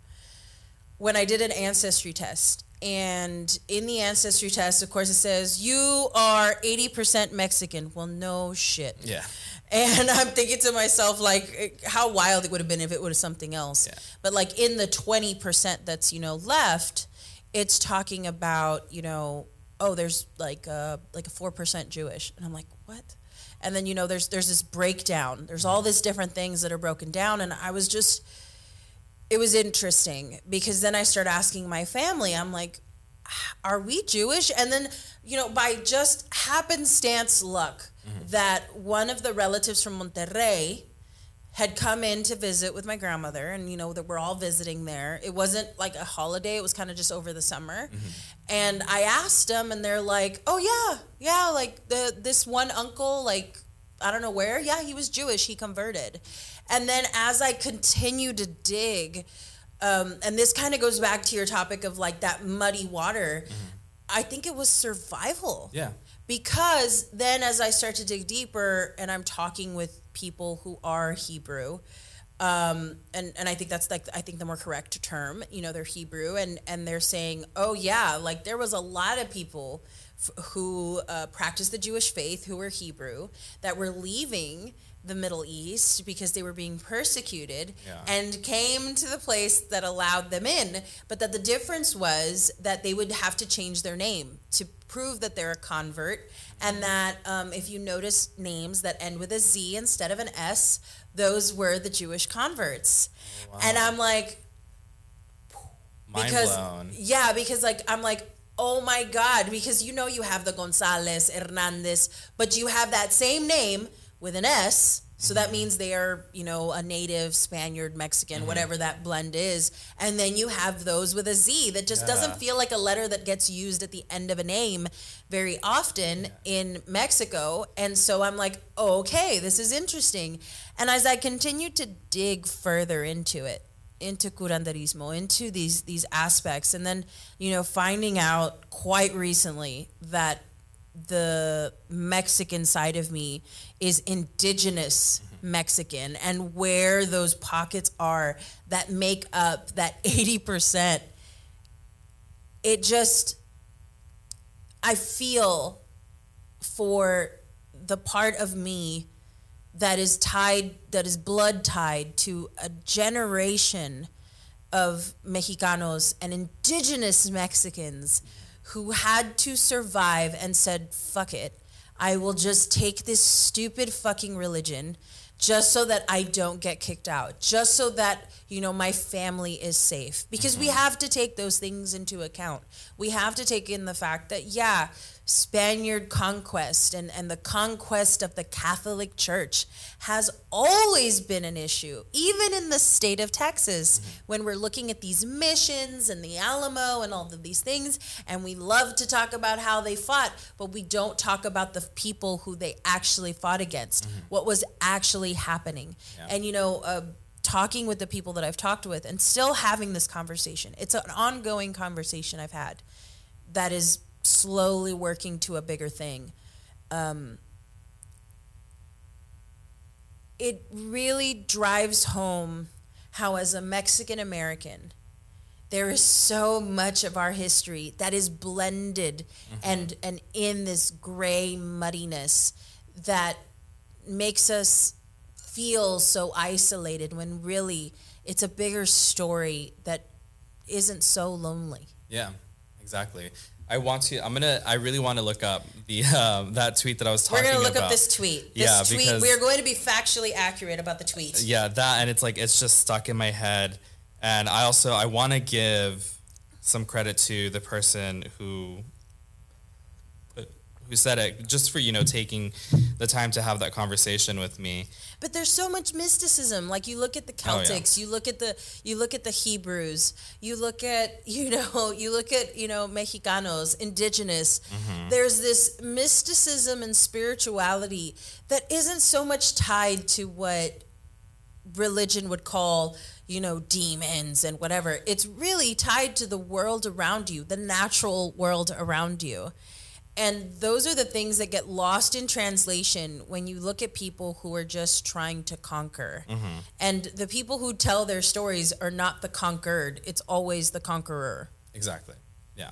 When I did an ancestry test. And in the ancestry test, of course, it says, you are 80% Mexican. Well, no shit. Yeah. And I'm thinking to myself, like, eh, how wild it would have been if it was something else. Yeah. But like in the 20% that's, you know, left, it's talking about, you know, oh, there's like a, like a 4% Jewish. And I'm like, what? And then, you know, there's, there's this breakdown. There's all these different things that are broken down. And I was just, it was interesting because then I started asking my family, I'm like, are we Jewish? And then, you know, by just happenstance luck. That one of the relatives from Monterrey had come in to visit with my grandmother and you know that we're all visiting there. It wasn't like a holiday. It was kind of just over the summer. Mm-hmm. and i asked them and they're like oh yeah yeah like the this one uncle like i don't know where yeah he was jewish he converted. And then as i continued to dig um, and this kind of goes back to your topic of like that muddy water mm-hmm. i think it was survival. Yeah because then as I start to dig deeper and I'm talking with people who are Hebrew, um, and and I think that's like I think the more correct term. You know, they're Hebrew, and and they're saying, oh yeah, like there was a lot of people f- who uh, practiced the Jewish faith who were Hebrew that were leaving the Middle East because they were being persecuted yeah. and came to the place that allowed them in. But that the difference was that they would have to change their name to prove that they're a convert. And that um, if you notice names that end with a Z instead of an S, those were the Jewish converts. Wow. And I'm like, Mind because, blown. Yeah, because like, I'm like, oh my God, because you know you have the Gonzalez, Hernandez, but you have that same name with an S. So that means they are, you know, a native Spaniard, Mexican, mm-hmm. whatever that blend is. And then you have those with a Z that just yeah. doesn't feel like a letter that gets used at the end of a name very often yeah. in Mexico. And so I'm like, oh, okay, this is interesting. And as I continue to dig further into it, into curanderismo, into these these aspects, and then, you know, finding out quite recently that the Mexican side of me is indigenous. Mexican and where those pockets are that make up that 80%. It just, I feel for the part of me that is tied, that is blood tied to a generation of Mexicanos and indigenous Mexicans. Who had to survive and said, fuck it. I will just take this stupid fucking religion just so that I don't get kicked out, just so that, you know, my family is safe. Because mm-hmm. we have to take those things into account. We have to take in the fact that, yeah, Spaniard conquest and, and the conquest of the Catholic Church has always been an issue, even in the state of Texas, when we're looking at these missions and the Alamo and all of these things. And we love to talk about how they fought, but we don't talk about the people who they actually fought against, mm-hmm. what was actually happening. Yeah. And, you know, uh, talking with the people that I've talked with and still having this conversation. It's an ongoing conversation I've had that is slowly working to a bigger thing. Um, it really drives home how, as a Mexican American, there is so much of our history that is blended mm-hmm. and and in this gray muddiness that makes us feel so isolated when really it's a bigger story that isn't so lonely. Yeah, exactly. I want to. I'm gonna. I really want to look up the um, that tweet that I was talking about. We're gonna look up this tweet. This Yeah, tweet. because- We are going to be factually accurate about the tweet. Yeah, that and it's like it's just stuck in my head. And I also I want to give some credit to the person who who said it just for you know taking the time to have that conversation with me. But there's so much mysticism. Like you look at the Oh, yeah. Celtics, you look at the you look at the Hebrews, you look at you know you look at you know Mexicanos, indigenous. Mm-hmm. There's this mysticism and spirituality that isn't so much tied to what religion would call you know demons and whatever. It's really tied to the world around you, the natural world around you. And those are the things that get lost in translation when you look at people who are just trying to conquer. And the people who tell their stories are not the conquered, it's always the conqueror. Exactly. Yeah.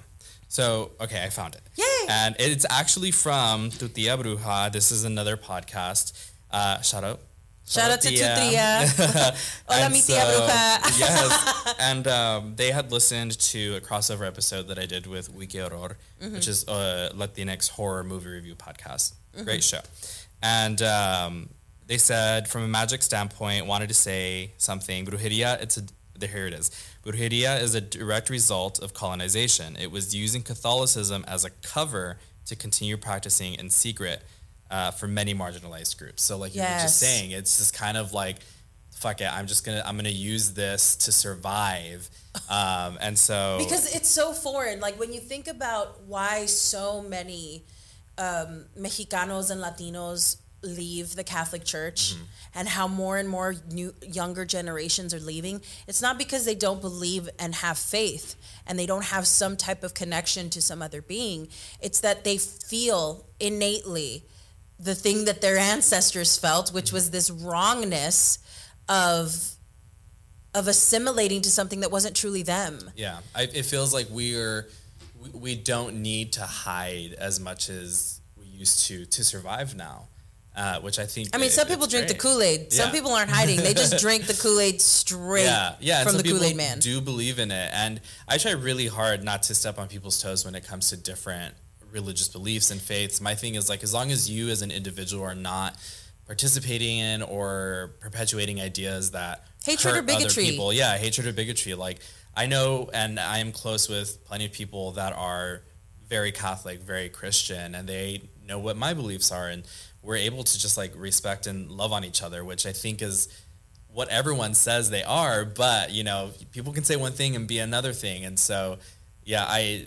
So okay, I found it. Yay! And it's actually from Tu Tia Bruja. This is another podcast. Uh, shout out. Shout out to Tutria. Hola, And mi so- bruja. yes. And um, they had listened to a crossover episode that I did with Wiki Horror, Mm-hmm. which is a Latinx horror movie review podcast. Great show. And um, they said, from a magic standpoint, wanted to say something. Brujeria, it's a, there, here it is. Brujeria is a direct result of colonization. It was using Catholicism as a cover to continue practicing in secret uh, for many marginalized groups. So, like you were just saying, it's just kind of like fuck it i'm just gonna i'm gonna use this to survive um, and so because it's so foreign. Like when you think about why so many um, Mexicanos and Latinos leave the Catholic Church and how more and more new younger generations are leaving, it's not because they don't believe and have faith and they don't have some type of connection to some other being. It's that they feel innately the thing that their ancestors felt, which was this wrongness of of assimilating to something that wasn't truly them. yeah I, it feels like we're we, we don't need to hide as much as we used to to survive now uh, which i think I mean, it- some people drink the. Kool Aid. Some Yeah. people aren't hiding; they just drink the Kool Aid straight yeah, yeah. from some the people Kool Aid Man. do believe in it, and I try really hard not to step on people's toes when it comes to different religious beliefs and faiths. My thing is like, as long as you as an individual are not participating in or perpetuating ideas that Hatred or hurt other people, yeah, hatred or bigotry. Like I know, and I am close with plenty of people that are very Catholic, very Christian, and they know what my beliefs are, and we're able to just like respect and love on each other, which I think is what everyone says they are, but you know, people can say one thing and be another thing, and so yeah, I,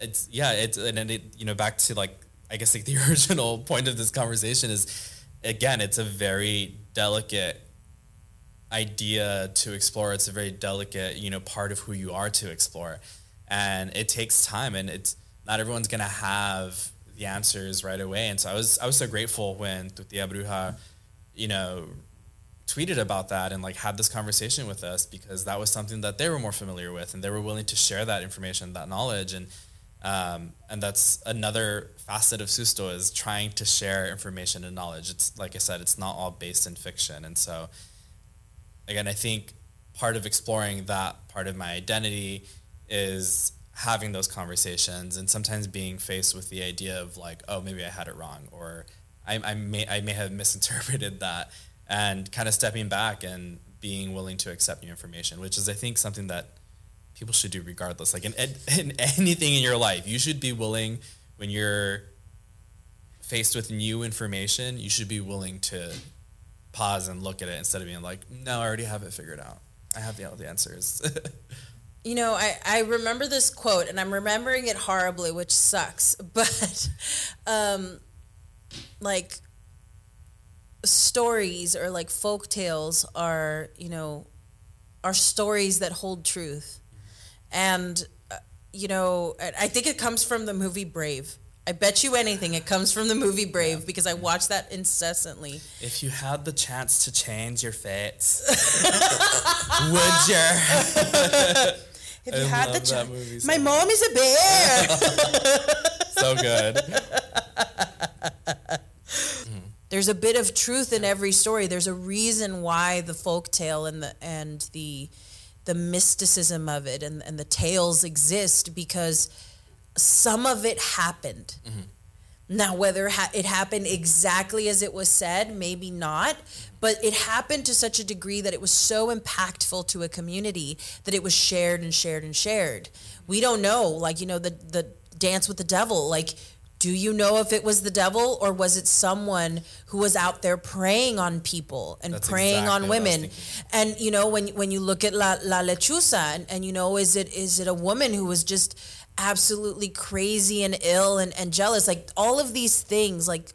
it's yeah, it's and it you know back to like I guess like the original point of this conversation is again, it's a very delicate idea to explore. It's a very delicate you know part of who you are to explore, and it takes time, and it's not everyone's gonna have the answers right away, and so I was I was so grateful when Tu Tia Bruja, you know, tweeted about that and like had this conversation with us because that was something that they were more familiar with and they were willing to share that information that knowledge. And um, and that's another facet of susto is trying to share information and knowledge. It's like i said it's not all based in fiction. And so again i think part of exploring that part of my identity is having those conversations and sometimes being faced with the idea of like oh maybe i had it wrong or i, I may i may have misinterpreted that. And kind of stepping back and being willing to accept new information which is i think something that people should do regardless like in, in anything in your life you should be willing when you're faced with new information you should be willing to pause and look at it instead of being like no i already have it figured out i have the, all the answers You know, I, I remember this quote, and I'm remembering it horribly, which sucks. But, um, like, stories or like folk tales are, you know, are stories that hold truth. And, uh, you know, I think it comes from the movie Brave. I bet you anything it comes from the movie Brave because I watch that incessantly. if you had the chance to change your fate, would you If I had the chance, so my much. mom is a bear. so good there's a bit of truth in every story. There's a reason why the folk tale and the and the the mysticism of it and, and the tales exist because some of it happened. Mm-hmm. Now, whether ha- it happened exactly as it was said, maybe not, but it happened to such a degree that it was so impactful to a community that it was shared and shared and shared. We don't know, like, you know, the, the dance with the devil, like, do you know if it was the devil or was it someone who was out there preying on people and That's preying exactly on what I was women? And you know, when when you look at La, La Lechuza, and, and you know, is it is it a woman who was just absolutely crazy and ill and, and jealous? Like all of these things, like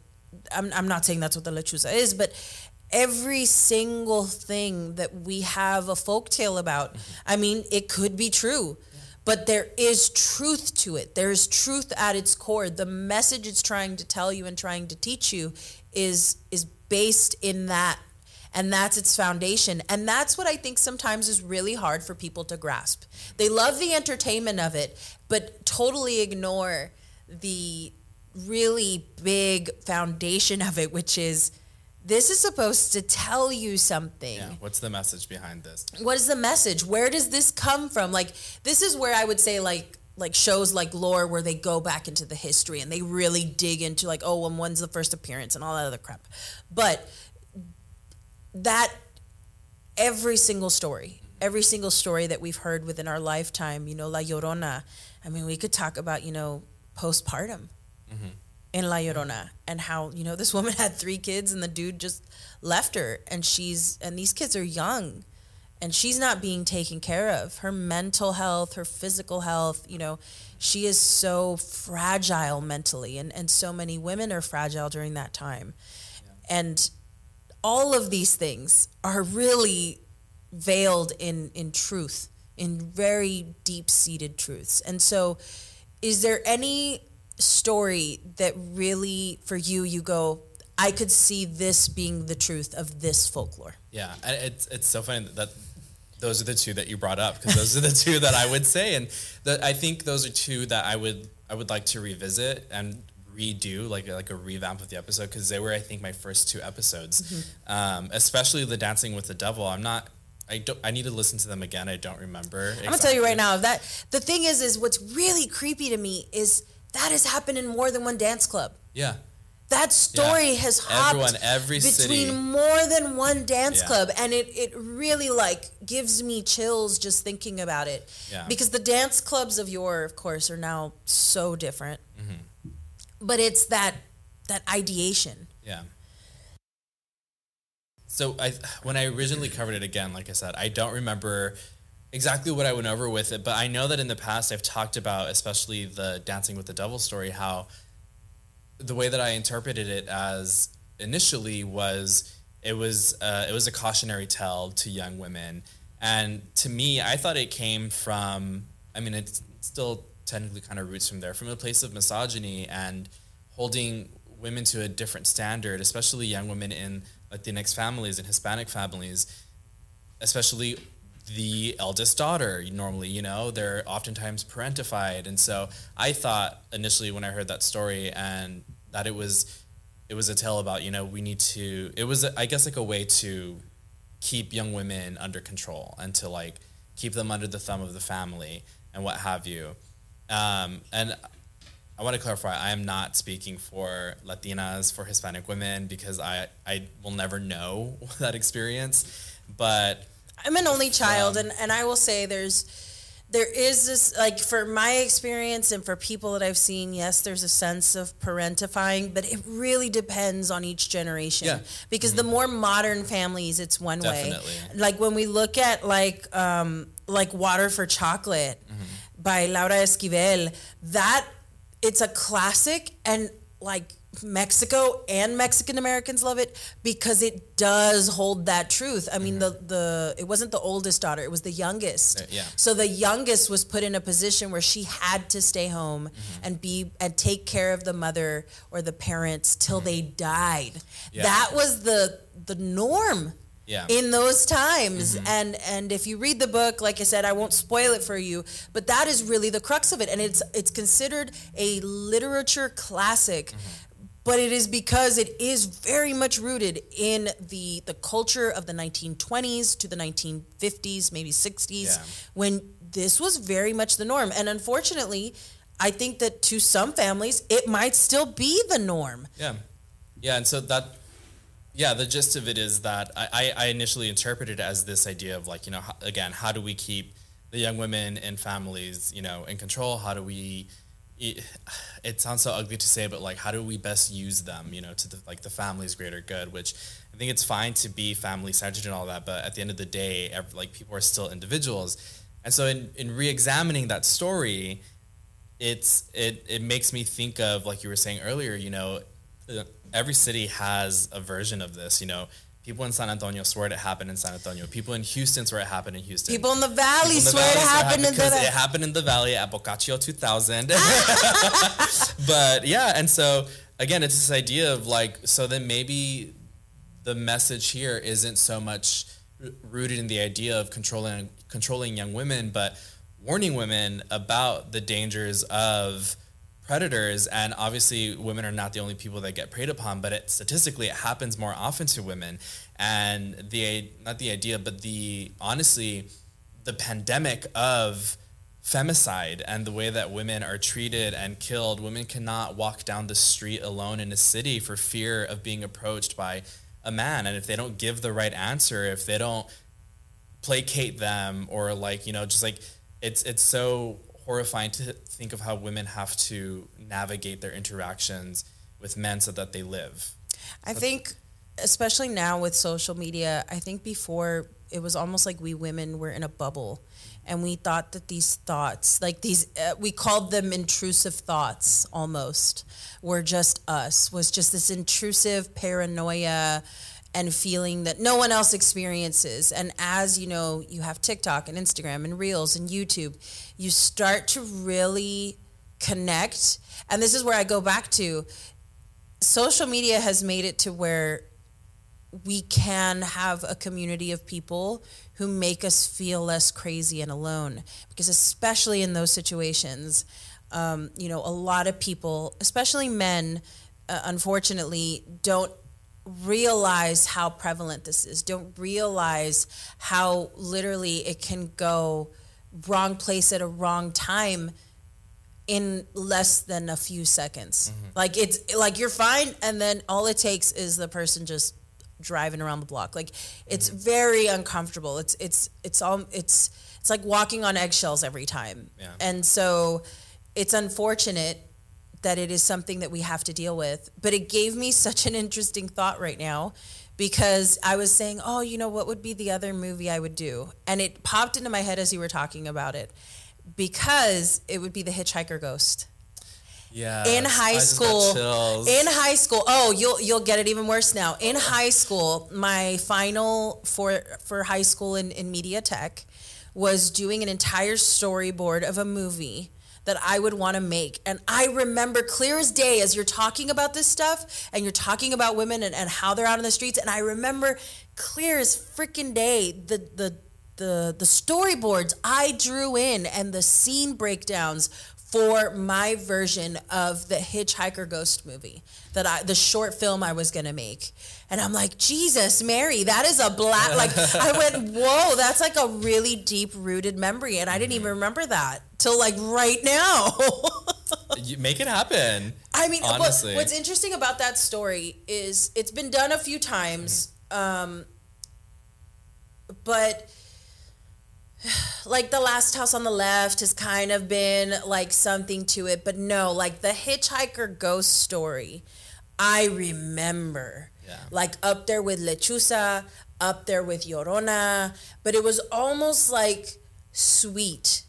I'm I'm not saying that's what the Lechuza is, but every single thing that we have a folktale about, I mean, it could be true. But there is truth to it. There's truth at its core. The message it's trying to tell you and trying to teach you is is based in that and that's its foundation and that's what i think sometimes is really hard for people to grasp they love the entertainment of it but totally ignore the really big foundation of it which is this is supposed to tell you something. Yeah. What's the message behind this? what is the message? Where does this come from? Like this is where i would say like like shows like lore where they go back into the history and they really dig into like oh well when's the first appearance and all that other crap. But that every single story every single story that we've heard within our lifetime you know la llorona i mean we could talk about you know postpartum mm-hmm. In La Llorona and how you know this woman had three kids and the dude just left her. And she's and these kids are young and she's not being taken care of. Her mental health her physical health you know she is so fragile mentally. And and so many women are fragile during that time. And all of these things are really veiled in in truth in very deep seated truths. And so is there any story that really for you you go i could see this being the truth of this folklore Yeah, it's it's so funny that those are the two that you brought up because those are the two that I would say, and that I think those are two that I would I would like to revisit and redo like like a revamp of the episode because they were I think my first two episodes, Mm-hmm. um, especially the Dancing with the Devil. I'm not. I don't. I need to listen to them again. I don't remember. i'm gonna tell you right now that the thing is is what's really creepy to me is that has happened in more than one dance club Yeah. that story Yeah. has hopped Everyone, every between city. more than one dance Yeah. club and it, it really like gives me chills just thinking about it Yeah. because the dance clubs of yore of course are now so different Mm-hmm. but it's that that ideation Yeah. So I when I originally covered it again, like I said, I don't remember exactly what I went over with it, but I know that in the past I've talked about, especially the Dancing with the Devil story, how the way that I interpreted it as initially was it was uh, it was a cautionary tale to young women, and to me, I thought it came from. I mean, it's still technically kind of roots from there, from a place of misogyny and holding women to a different standard, especially young women in Latinx families and Hispanic families, especially the eldest daughter normally you know they're oftentimes parentified and so i thought initially when i heard that story and that it was it was a tale about you know we need to it was i guess like a way to keep young women under control and to like keep them under the thumb of the family and what have you um, and I want to clarify, I am not speaking for Latinas, for Hispanic women, because I, I will never know that experience. But I'm an only child, and, and I will say there's there is this like for my experience and for people that I've seen, yes, there's a sense of parentifying, but it really depends on each generation. Yeah. Mm-hmm. Because the more modern families, it's one Definitely. way. Like when we look at like um, like Water for Chocolate Mm-hmm. by Laura Esquivel, that it's a classic and like Mexico and Mexican Americans love it because it does hold that truth. I mean, mm-hmm. the the it wasn't the oldest daughter; it was the youngest. Uh, yeah. So the youngest was put in a position where she had to stay home mm-hmm. and be and take care of the mother or the parents till mm-hmm. they died. Yeah. That was the the norm Yeah. in those times and and if you read the book like i said i won't spoil it for you but that is really the crux of it and it's it's considered a literature classic but it is because it is very much rooted in the the culture of the 1920s to the 1950s, maybe 60s, Yeah. when this was very much the norm. And unfortunately, I think that to some families, it might still be the norm. Yeah, yeah, and so that, yeah, the gist of it is that I, I, I initially interpreted it as this idea of like you know again how do we keep the young women and families you know in control? How do we? It, it sounds so ugly to say, but like how do we best use them? You know, to the, like the family's greater good. Which I think it's fine to be family centered and all that, but at the end of the day, ev like people are still individuals, and so in in re-examining that story it's it it makes me think of like you were saying earlier you know every city has a version of this you know people in san antonio swear it happened in san antonio. People in houston swear it happened in houston. People in the valley in the swear valley it happened in because the it happened in the valley at Boccaccio 2000 but yeah and so again it's this idea of like so then maybe the message here isn't so much rooted in the idea of controlling controlling young women but warning women about the dangers of predators and obviously women are not the only people that get preyed upon but it statistically it happens more often to women. And the not the idea but the honestly the pandemic of femicide and the way that women are treated and killed. Women cannot walk down the street alone in a city for fear of being approached by a man. And if they don't give the right answer if they don't placate them or like you know just like it's it's so horrifying to think of how women have to navigate their interactions with men so that they live. I think, especially now with social media, I think before it was almost like we women were in a bubble. And we thought that these thoughts, like these, uh, we called them intrusive thoughts almost, were just us, was just this intrusive paranoia and feeling that no one else experiences. And as you know, you have TikTok and Instagram and Reels and YouTube, you start to really connect. And this is where I go back to social media has made it to where we can have a community of people who make us feel less crazy and alone because especially in those situations um, you know a lot of people especially men uh, unfortunately don't realize how prevalent this is don't realize how literally it can go wrong place at a wrong time in less than a few seconds. Mm-hmm. Like it's like you're fine, and then all it takes is the person just driving around the block. Like it's mm-hmm. very uncomfortable. It's it's it's all it's it's like walking on eggshells every time. Yeah. And so it's unfortunate that it is something that we have to deal with. But it gave me such an interesting thought right now because I was saying, oh, you know, what would be the other movie I would do? And it popped into my head as you were talking about it because it would be The Hitchhiker Ghost. yeah In high I just got school, in high school, oh, you'll you'll get it even worse now. In high school, my final for for high school in, in media tech was doing an entire storyboard of a movie that I would want to make. And I remember clear as day as you're talking about this stuff and you're talking about women and, and how they're out in the streets. And I remember clear as freaking day the the the the storyboards I drew in and the scene breakdowns for my version of the Hitchhiker Ghost movie that I the short film I was gonna make. And I'm like, Jesus, Mary, that is a black like I went, whoa, that's like a really deep rooted memory. And I didn't even remember that till like right now. you make it happen I mean, Honestly. what's interesting about that story is it's been done a few times, um, but like the last house on the left has kind of been like something to it, but no, like the hitchhiker ghost story, I remember Yeah. like up there with Lechuza, up there with Llorona, but it was almost like sweet,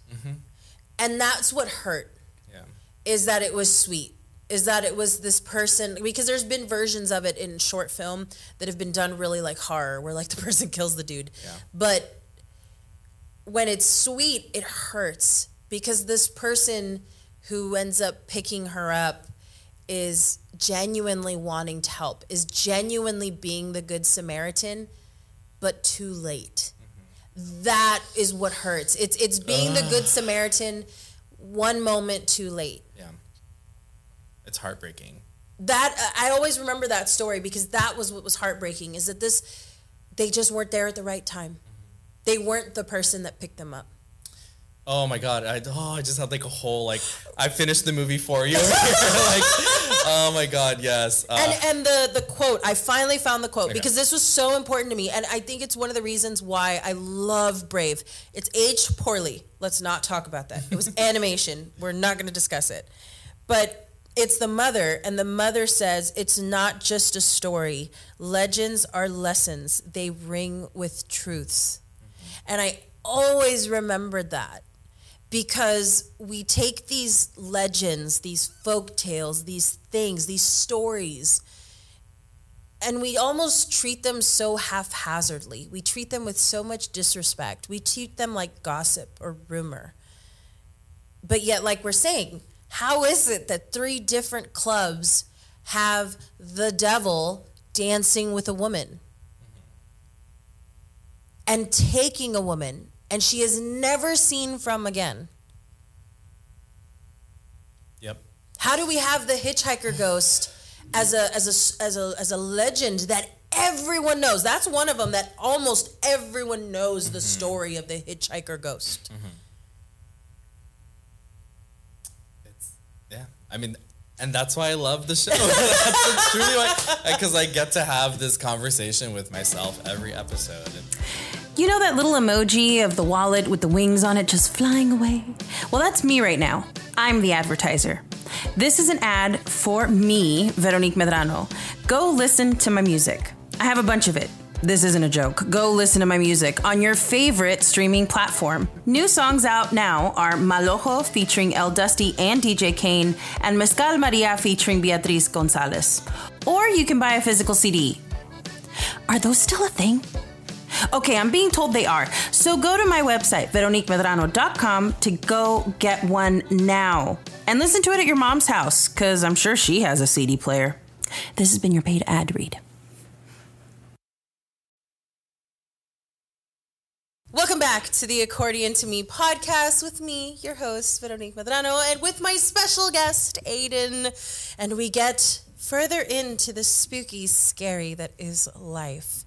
and that's what hurt yeah. is that it was sweet is that it was this person because there's been versions of it in short film that have been done really like horror where like the person kills the dude. Yeah. but when it's sweet it hurts because this person who ends up picking her up is genuinely wanting to help is genuinely being the good samaritan but too late that is what hurts it's it's being the good samaritan one moment too late yeah it's heartbreaking that I always remember that story because that was what was heartbreaking. Is that this? They just weren't there at the right time. They weren't the person that picked them up. Oh my god! I oh I just had like a whole like I finished the movie for you. like oh my god, yes. Uh, and and the the quote I finally found the quote okay. because this was so important to me, and I think it's one of the reasons why I love Brave. It's aged poorly. Let's not talk about that. It was animation. We're not going to discuss it, but it's the mother, and the mother says it's not just a story. Legends are lessons. They ring with truths, and I always remembered that because we take these legends, these folk tales, these things, these stories, and we almost treat them so haphazardly. We treat them with so much disrespect. We treat them like gossip or rumor. But yet, like we're saying, how is it that three different clubs have the devil dancing with a woman and taking a woman and she is never seen from again. Yep. How do we have the hitchhiker ghost as a as a as a as a legend that everyone knows? That's one of them that almost everyone knows mm-hmm. the story of the hitchhiker ghost. Mm-hmm. It's yeah. I mean, and that's why I love the show. that's truly why, because I get to have this conversation with myself every episode. And, you know that little emoji of the wallet with the wings on it just flying away? Well, that's me right now. I'm the advertiser. This is an ad for me, Veronique Medrano. Go listen to my music. I have a bunch of it. This isn't a joke. Go listen to my music on your favorite streaming platform. New songs out now are Malojo featuring El Dusty and DJ Kane, and Mezcal Maria featuring Beatriz Gonzalez. Or you can buy a physical CD. Are those still a thing? Okay, I'm being told they are. So go to my website, veroniquemedrano.com, to go get one now. And listen to it at your mom's house, because I'm sure she has a CD player. This has been your paid ad read. Welcome back to the Accordion to Me podcast with me, your host, Veronique Medrano, and with my special guest, Aiden. And we get further into the spooky, scary that is life.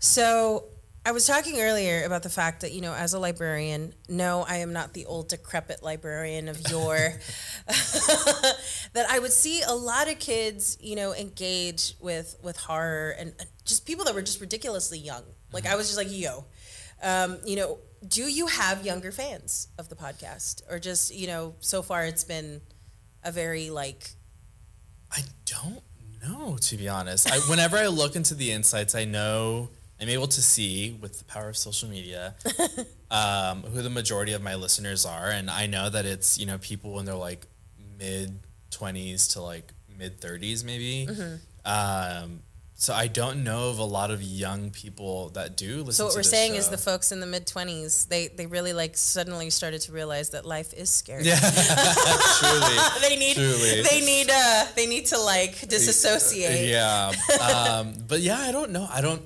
So, I was talking earlier about the fact that, you know, as a librarian, no, I am not the old decrepit librarian of yore. that I would see a lot of kids, you know, engage with with horror and just people that were just ridiculously young. Like I was just like, yo, um, you know, do you have younger fans of the podcast, or just you know, so far it's been a very like. I don't know, to be honest. I, whenever I look into the insights, I know I'm able to see with the power of social media um, who the majority of my listeners are, and I know that it's you know people in their like mid 20s to like mid 30s maybe. Mm-hmm. Um, so I don't know of a lot of young people that do listen. So what we're saying show. is the folks in the mid twenties, they they really like suddenly started to realize that life is scary. Yeah, truly. they need truly. they need uh they need to like disassociate. Yeah, um, but yeah, I don't know. I don't.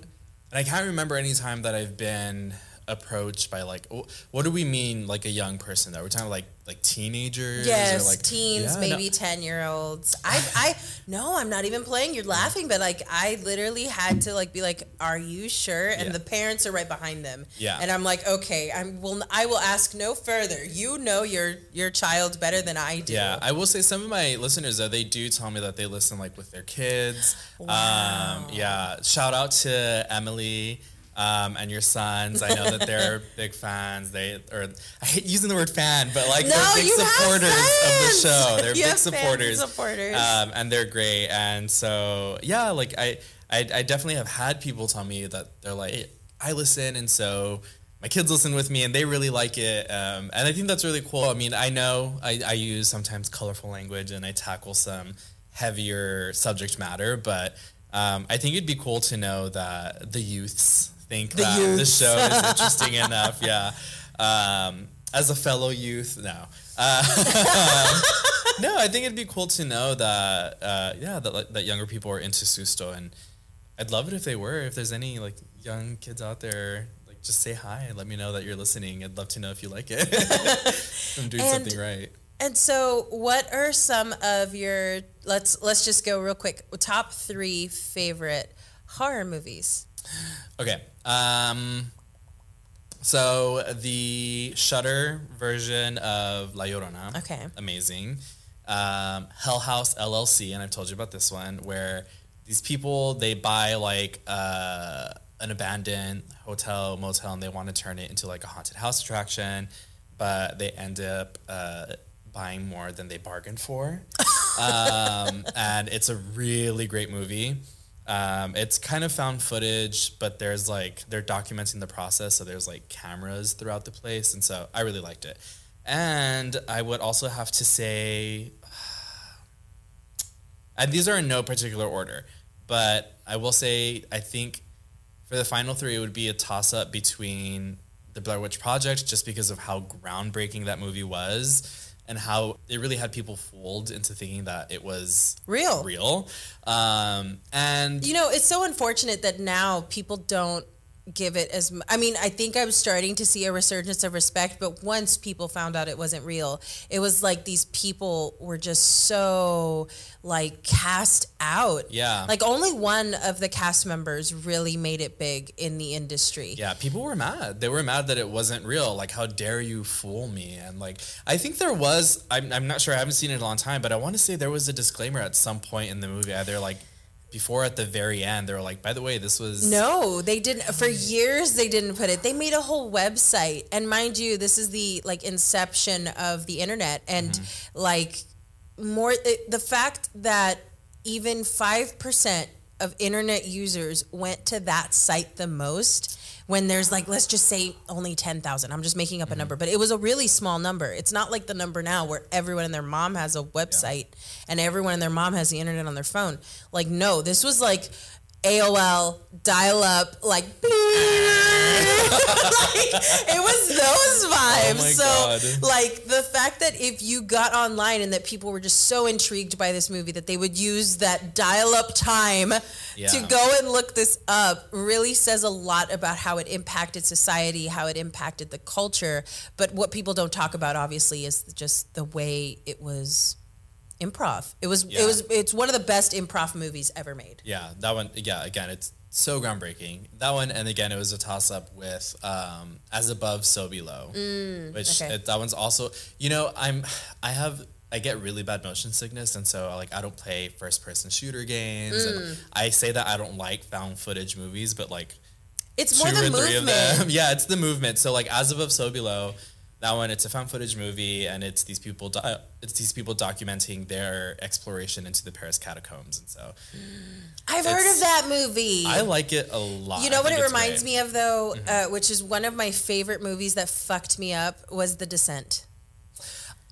And I can't remember any time that I've been approached by like what do we mean like a young person though? We're talking like like teenagers yes like teens yeah, maybe no. 10 year olds i i no i'm not even playing. You're laughing but like i literally had to like be like are you sure? And yeah. the parents are right behind them. Yeah. And i'm like okay i will i will ask no further. You know your your child better than i do. Yeah i will say some of my listeners though they do tell me that they listen like with their kids. Wow. um yeah shout out to emily um, and your sons. I know that they're big fans. They or I hate using the word fan, but like no, they're big supporters of the show. They're you big supporters, supporters. Um, and they're great. And so yeah, like I, I, I definitely have had people tell me that they're like, I listen, and so my kids listen with me and they really like it um, and i think that's really cool i mean i know I, I, use sometimes colorful language and i tackle some heavier subject matter but um, i think it'd be cool to know that the youths think the that youths. the show is interesting enough. Yeah. Um, as a fellow youth, no. Uh, no, I think it'd be cool to know that, uh, yeah, that, that younger people are into Susto. And I'd love it if they were. If there's any like young kids out there, like just say hi and let me know that you're listening. I'd love to know if you like it. I'm doing and something right And so, what are some of your let's let's just go real quick. Top three favorite horror movies. Okay. Um, so the Shudder version of La Llorona. Okay. Amazing. Um, Hell House LLC, and I've told you about this one, where these people they buy like uh, an abandoned hotel motel and they want to turn it into like a haunted house attraction, but they end up uh, buying more than they bargained for. um, and it's a really great movie. Um, it's kind of found footage, but there's like they're documenting the process, so there's like cameras throughout the place, and so I really liked it. And I would also have to say, and these are in no particular order, but I will say I think for the final three, it would be a toss up between the Blair Witch Project, just because of how groundbreaking that movie was and how it really had people fooled into thinking that it was Real. real. Um, and You know, it's so unfortunate that now people don't give it as I mean, I think I'm starting to see a resurgence of respect, but once people found out it wasn't real, it was like these people were just so like cast out. Yeah. Like only one of the cast members really made it big in the industry. Yeah, people were mad. They were mad that it wasn't real. Like, how dare you fool me? And like, I think there was. I'm, I'm not sure. I haven't seen it in a long time, but I want to say there was a disclaimer at some point in the movie. Either like before at the very end, they were like, "By the way, this was No, they didn't. For years, they didn't put it. They made a whole website, and mind you, this is the like inception of the internet, and Mm-hmm. like more it, the fact that even five percent of internet users went to that site the most. When there's like, let's just say only 10,000. I'm just making up Mm-hmm. a number, but it was a really small number. It's not like the number now where everyone and their mom has a website and everyone and their mom has the internet on their phone. Like, no, this was like AOL, dial up, like, like, it was those oh vibes. Oh so, God. like, the fact that if you got online and that people were just so intrigued by this movie that they would use that dial up time to go and look this up really says a lot about how it impacted society, how it impacted the culture. But what people don't talk about, obviously, is just the way it was improv. It was, Yeah. it was, it's one of the best improv movies ever made. Yeah, that one. Yeah, again, it's so groundbreaking. That one, and again, it was a toss up with um, "As Above, So Below," which Mm, okay. it, that one's also. You know, I'm. I have. I get really bad motion sickness, and so like I don't play first person shooter games. Mm. And I say that I don't like found footage movies, but like It's more the or three of movement. them. Yeah, it's the movement. So like as above, so below. That one, it's a found footage movie, and it's these people. Do- it's these people documenting their exploration into the Paris catacombs, and so I've heard of that movie. I like it a lot. You know I what it reminds great. me Mm-hmm. of though, uh, which is one of my favorite movies that fucked me up was The Descent.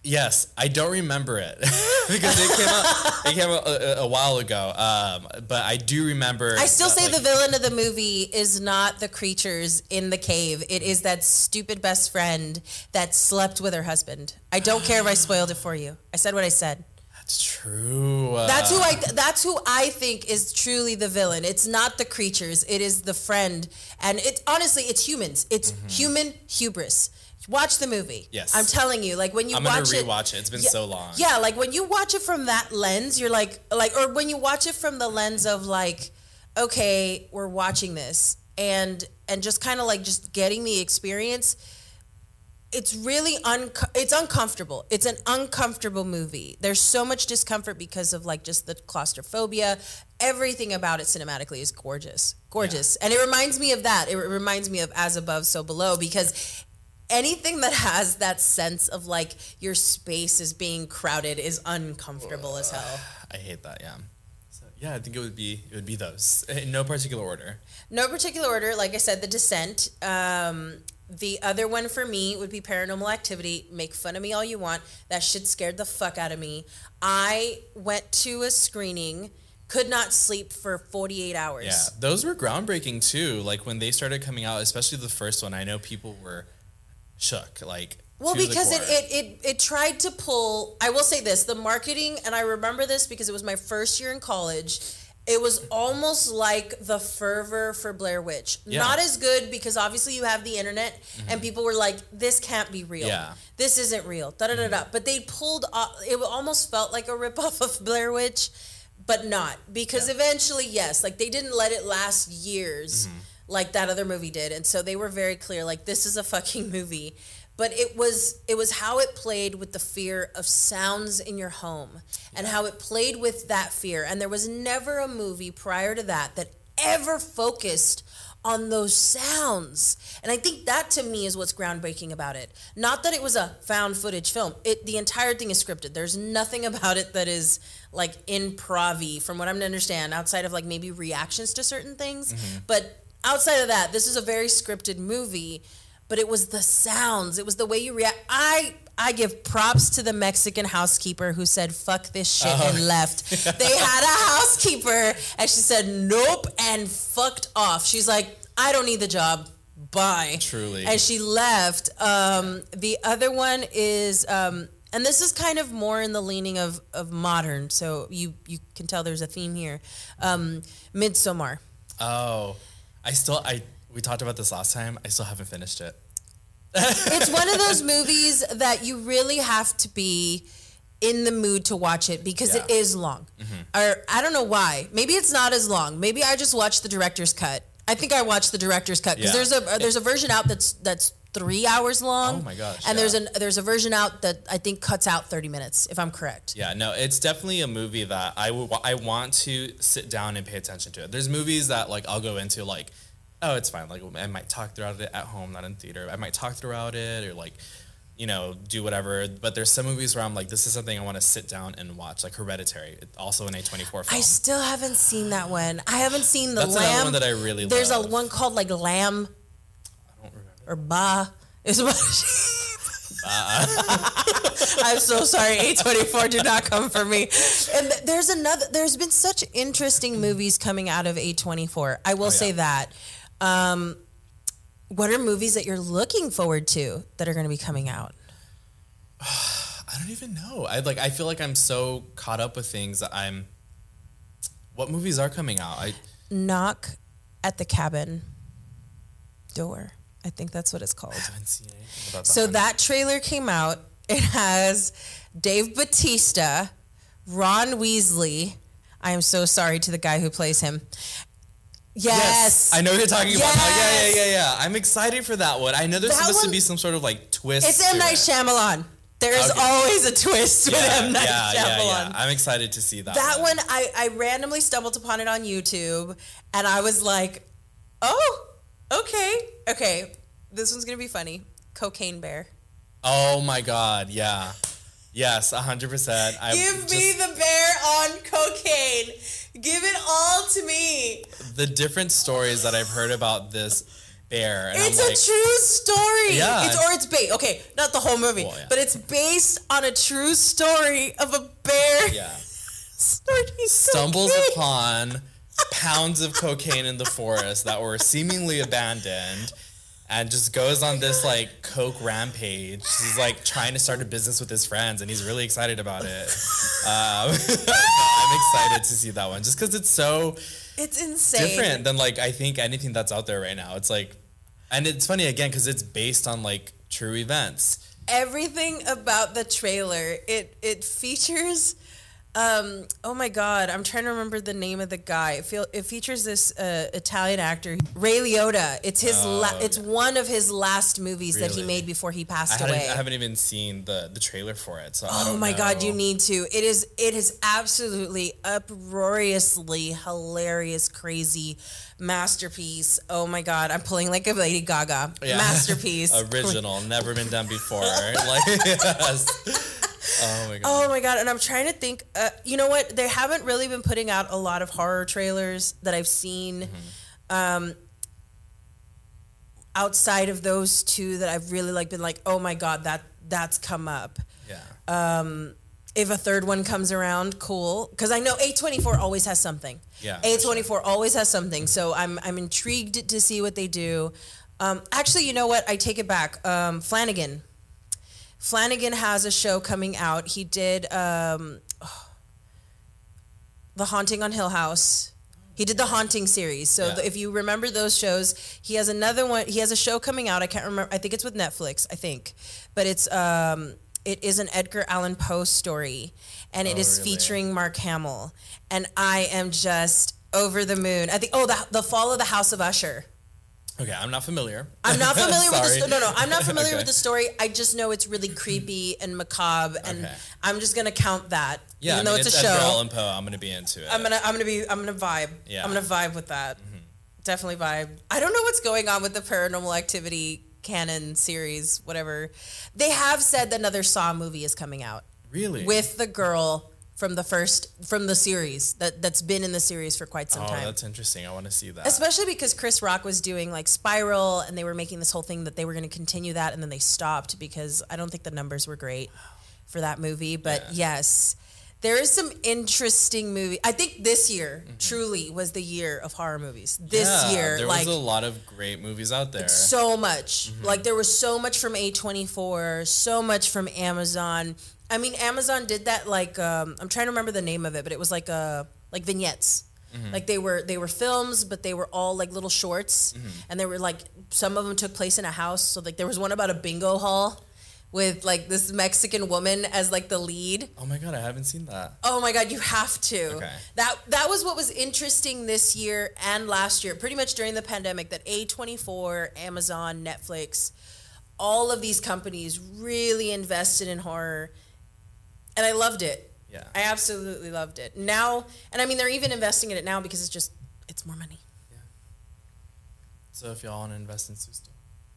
Yes, I don't remember it because it came out. It came out a, a while ago. Um, but I do remember. I still that, say like- the villain of the movie is not the creatures in the cave. It is that stupid best friend that slept with her husband. I don't care if I spoiled it for you. I said what I said. That's true. Uh, That's who I. That's who I think is truly the villain. It's not the creatures. It is the friend, and it honestly, it's humans. It's human hubris. Watch the movie. Yes. I'm telling you. Like when you I'm gonna watch it, rewatch it. It's been Yeah, so long. Yeah, like when you watch it from that lens, you're like, like, or when you watch it from the lens of like, okay, we're watching this, and and just kind of like just getting the experience. It's really un. It's uncomfortable. It's an uncomfortable movie. There's so much discomfort because of like just the claustrophobia. Everything about it cinematically is gorgeous, gorgeous, and it reminds me of that. It reminds me of As Above, So Below because anything that has that sense of like your space is being crowded is uncomfortable as hell. I hate that. Yeah. So yeah, I think it would be it would be those in no particular order. No particular order. Like I said, The Descent. Um, the other one for me would be Paranormal Activity. Make fun of me all you want. That shit scared the fuck out of me. I went to a screening, could not sleep for 48 hours. Yeah, those were groundbreaking too. Like when they started coming out, especially the first one. I know people were shook. Like Well, because it, it, it, it tried to pull, I will say this the marketing, and I remember this because it was my first year in college, It was almost like the fervor for Blair Witch. Yeah. Not as good because obviously you have the internet and people were like, this can't be real. Yeah. This isn't real. Da da da da. But they pulled off, it almost felt like a ripoff of Blair Witch, but not. Because eventually, yes, like they didn't let it last years like that other movie did. And so they were very clear like, this is a fucking movie. But it was it was how it played with the fear of sounds in your home and how it played with that fear. And there was never a movie prior to that that ever focused on those sounds. And I think that to me is what's groundbreaking about it. Not that it was a found footage film. It the entire thing is scripted. There's nothing about it that is like improv from what I'm to understand, outside of like maybe reactions to certain things. Mm-hmm. But outside of that, this is a very scripted movie. But it was the sounds. It was the way you react. I I give props to the Mexican housekeeper who said "fuck this shit" and left. they had a housekeeper, and she said "nope" and fucked off. She's like, "I don't need the job. Bye." Truly. and she left. Um, the other one is, um, and this is kind of more in the leaning of of modern. So you you can tell there's a theme here. Um, Midsommar. Oh, I still I we talked about this last time. I still haven't finished it. it's one of those movies that you really have to be in the mood to watch it because it Yeah. is long. Mm-hmm. Or I don't know why. Maybe it's not as long. Maybe I just watched the director's cut. I think I watched the director's cut because Yeah. there's a there's a version out that's that's three hours long. Oh my gosh, And there's yeah. an there's a version out that I think cuts out thirty minutes if I'm correct. Yeah, no, it's definitely a movie that I would I want to sit down and pay attention to it. There's movies that like I'll go into like, oh, it's fine. Like I might talk throughout it at home, not in theater. I might talk throughout it or like, you know, do whatever. But there's some movies where I'm like, this is something I want to sit down and watch. Like Hereditary, also an A24 film. I still haven't seen that one. I haven't seen the That's lamb. one that I really There's love. a one called like lamb I don't remember. Or ba is what I'm so sorry. A24 did not come for me. And th- there's another there's been such interesting movies coming out of A24. I will Oh, yeah. say that. Um, what are movies that you're looking forward to that are going to be coming out? I don't even know. I like. I feel like I'm so caught up with things that I'm. What movies are coming out? I Knock at the cabin door. I think that's what it's called. haven't seen anything about that. So one. that trailer came out. It has Dave Bautista, Ron Weasley. I am so sorry to the guy who plays him. Yes. I know you're talking about. now. Yeah, yeah, yeah, yeah. I'm excited for that one. I know there's That supposed to be some sort of like twist. It's M. Night. Shyamalan. There is Okay. always a twist with Yeah, M. Night yeah, yeah, Shyamalan. yeah. I'm excited to see that. That one, I, I randomly stumbled upon it on YouTube and I was like, oh, okay. Okay. This one's going to be funny. Cocaine Bear. Oh my god, yeah. Yes, 100%. I Give just- me the bear on cocaine. Give it all to me. the different stories that I've heard about this bear. And It's I'm a like, true story. Yeah. It's or it's based. Okay, not the whole movie, Well, yeah. but it's based on a true story of a bear yeah. Stumbles cocaine. upon pounds of cocaine in the forest that were seemingly abandoned and just goes on this like coke rampage. He's like trying to start a business with his friends and he's really excited about it. Um, I'm excited to see that one just because it's so It's insane. different than like I think anything that's out there right now. It's like, and it's funny again because it's based on like true events. Everything about the trailer, it it features. Um, oh my god, I'm trying to remember the name of the guy. It, feel, it features this uh, Italian actor, Ray Liotta. It's his. la- Oh, it's one of his last movies that he made before he passed haven't, away. I haven't even seen the the trailer for it, so I Oh my god, you need to. It is it is absolutely uproariously hilarious, crazy masterpiece. Oh my god, I'm pulling like a Lady Gaga. Yeah. Masterpiece. original, never been done before. like, yes. Oh my god. Oh my god, and I'm trying to think. Uh, you know what? They haven't really been putting out a lot of horror trailers that I've seen. Mm-hmm. Um, outside of those two that I've really like been like, oh my god, that that's come up. yeah. if a third one comes around, cool. Because I know A24 always has something. Yeah, A24 always has something. So I'm I'm intrigued to see what they do. Um, actually, you know what? I take it back. Um, Flanagan. Flanagan has a show coming out. He did um, The Haunting on Hill House. He did the Haunting series. So Yeah. the, if you remember those shows, he has another one. He has a show coming out. I can't remember. I think it's with Netflix. I think, but it's um, it is an Edgar Allan Poe story, and it Oh, is really? featuring Mark Hamill, and I am just over the moon. I think. Oh, the the Fall of the House of Usher. Okay, I'm not familiar. I'm not familiar with the Sorry. sto- no no I'm not familiar Okay. with the story. I just know it's really creepy and macabre, and Okay. I'm just gonna count that. Yeah, even I though it's, it's, a Edgar show. Allan Poe. I'm gonna be into it. I'm gonna I'm gonna be I'm gonna vibe. Yeah. I'm gonna vibe with that. Mm-hmm. Definitely vibe. I don't know what's going on with the paranormal activity canon series, whatever. They have said that another Saw movie is coming out really with the girl from the first from the series that that's been in the series for quite some Oh, time. that's interesting. I want to see that. Especially because Chris Rock was doing like Spiral and they were making this whole thing that they were going to continue that and then they stopped because I don't think the numbers were great for that movie. But Yeah. yes, there is some interesting movie. I think this year Mm-hmm. truly was the year of horror movies. This Yeah, year, there like was a lot of great movies out there. so much. Mm-hmm. Like there was so much from A24, so much from Amazon. I mean, Amazon did that like um, I'm trying to remember the name of it, but it was like uh like vignettes. Mm-hmm. Like they were they were films, but they were all like little shorts, Mm-hmm. and they were like some of them took place in a house. So like there was one about a bingo hall with like this Mexican woman as like the lead. oh my god, I haven't seen that. Oh my god, you have to. Okay. That that was what was interesting this year and last year, pretty much during the pandemic that A24, Amazon, Netflix, all of these companies really invested in horror. And I loved it. Yeah. I absolutely loved it. Now, and I mean they're even investing in it now because it's just it's more money. Yeah. So if y'all want to invest in Susto,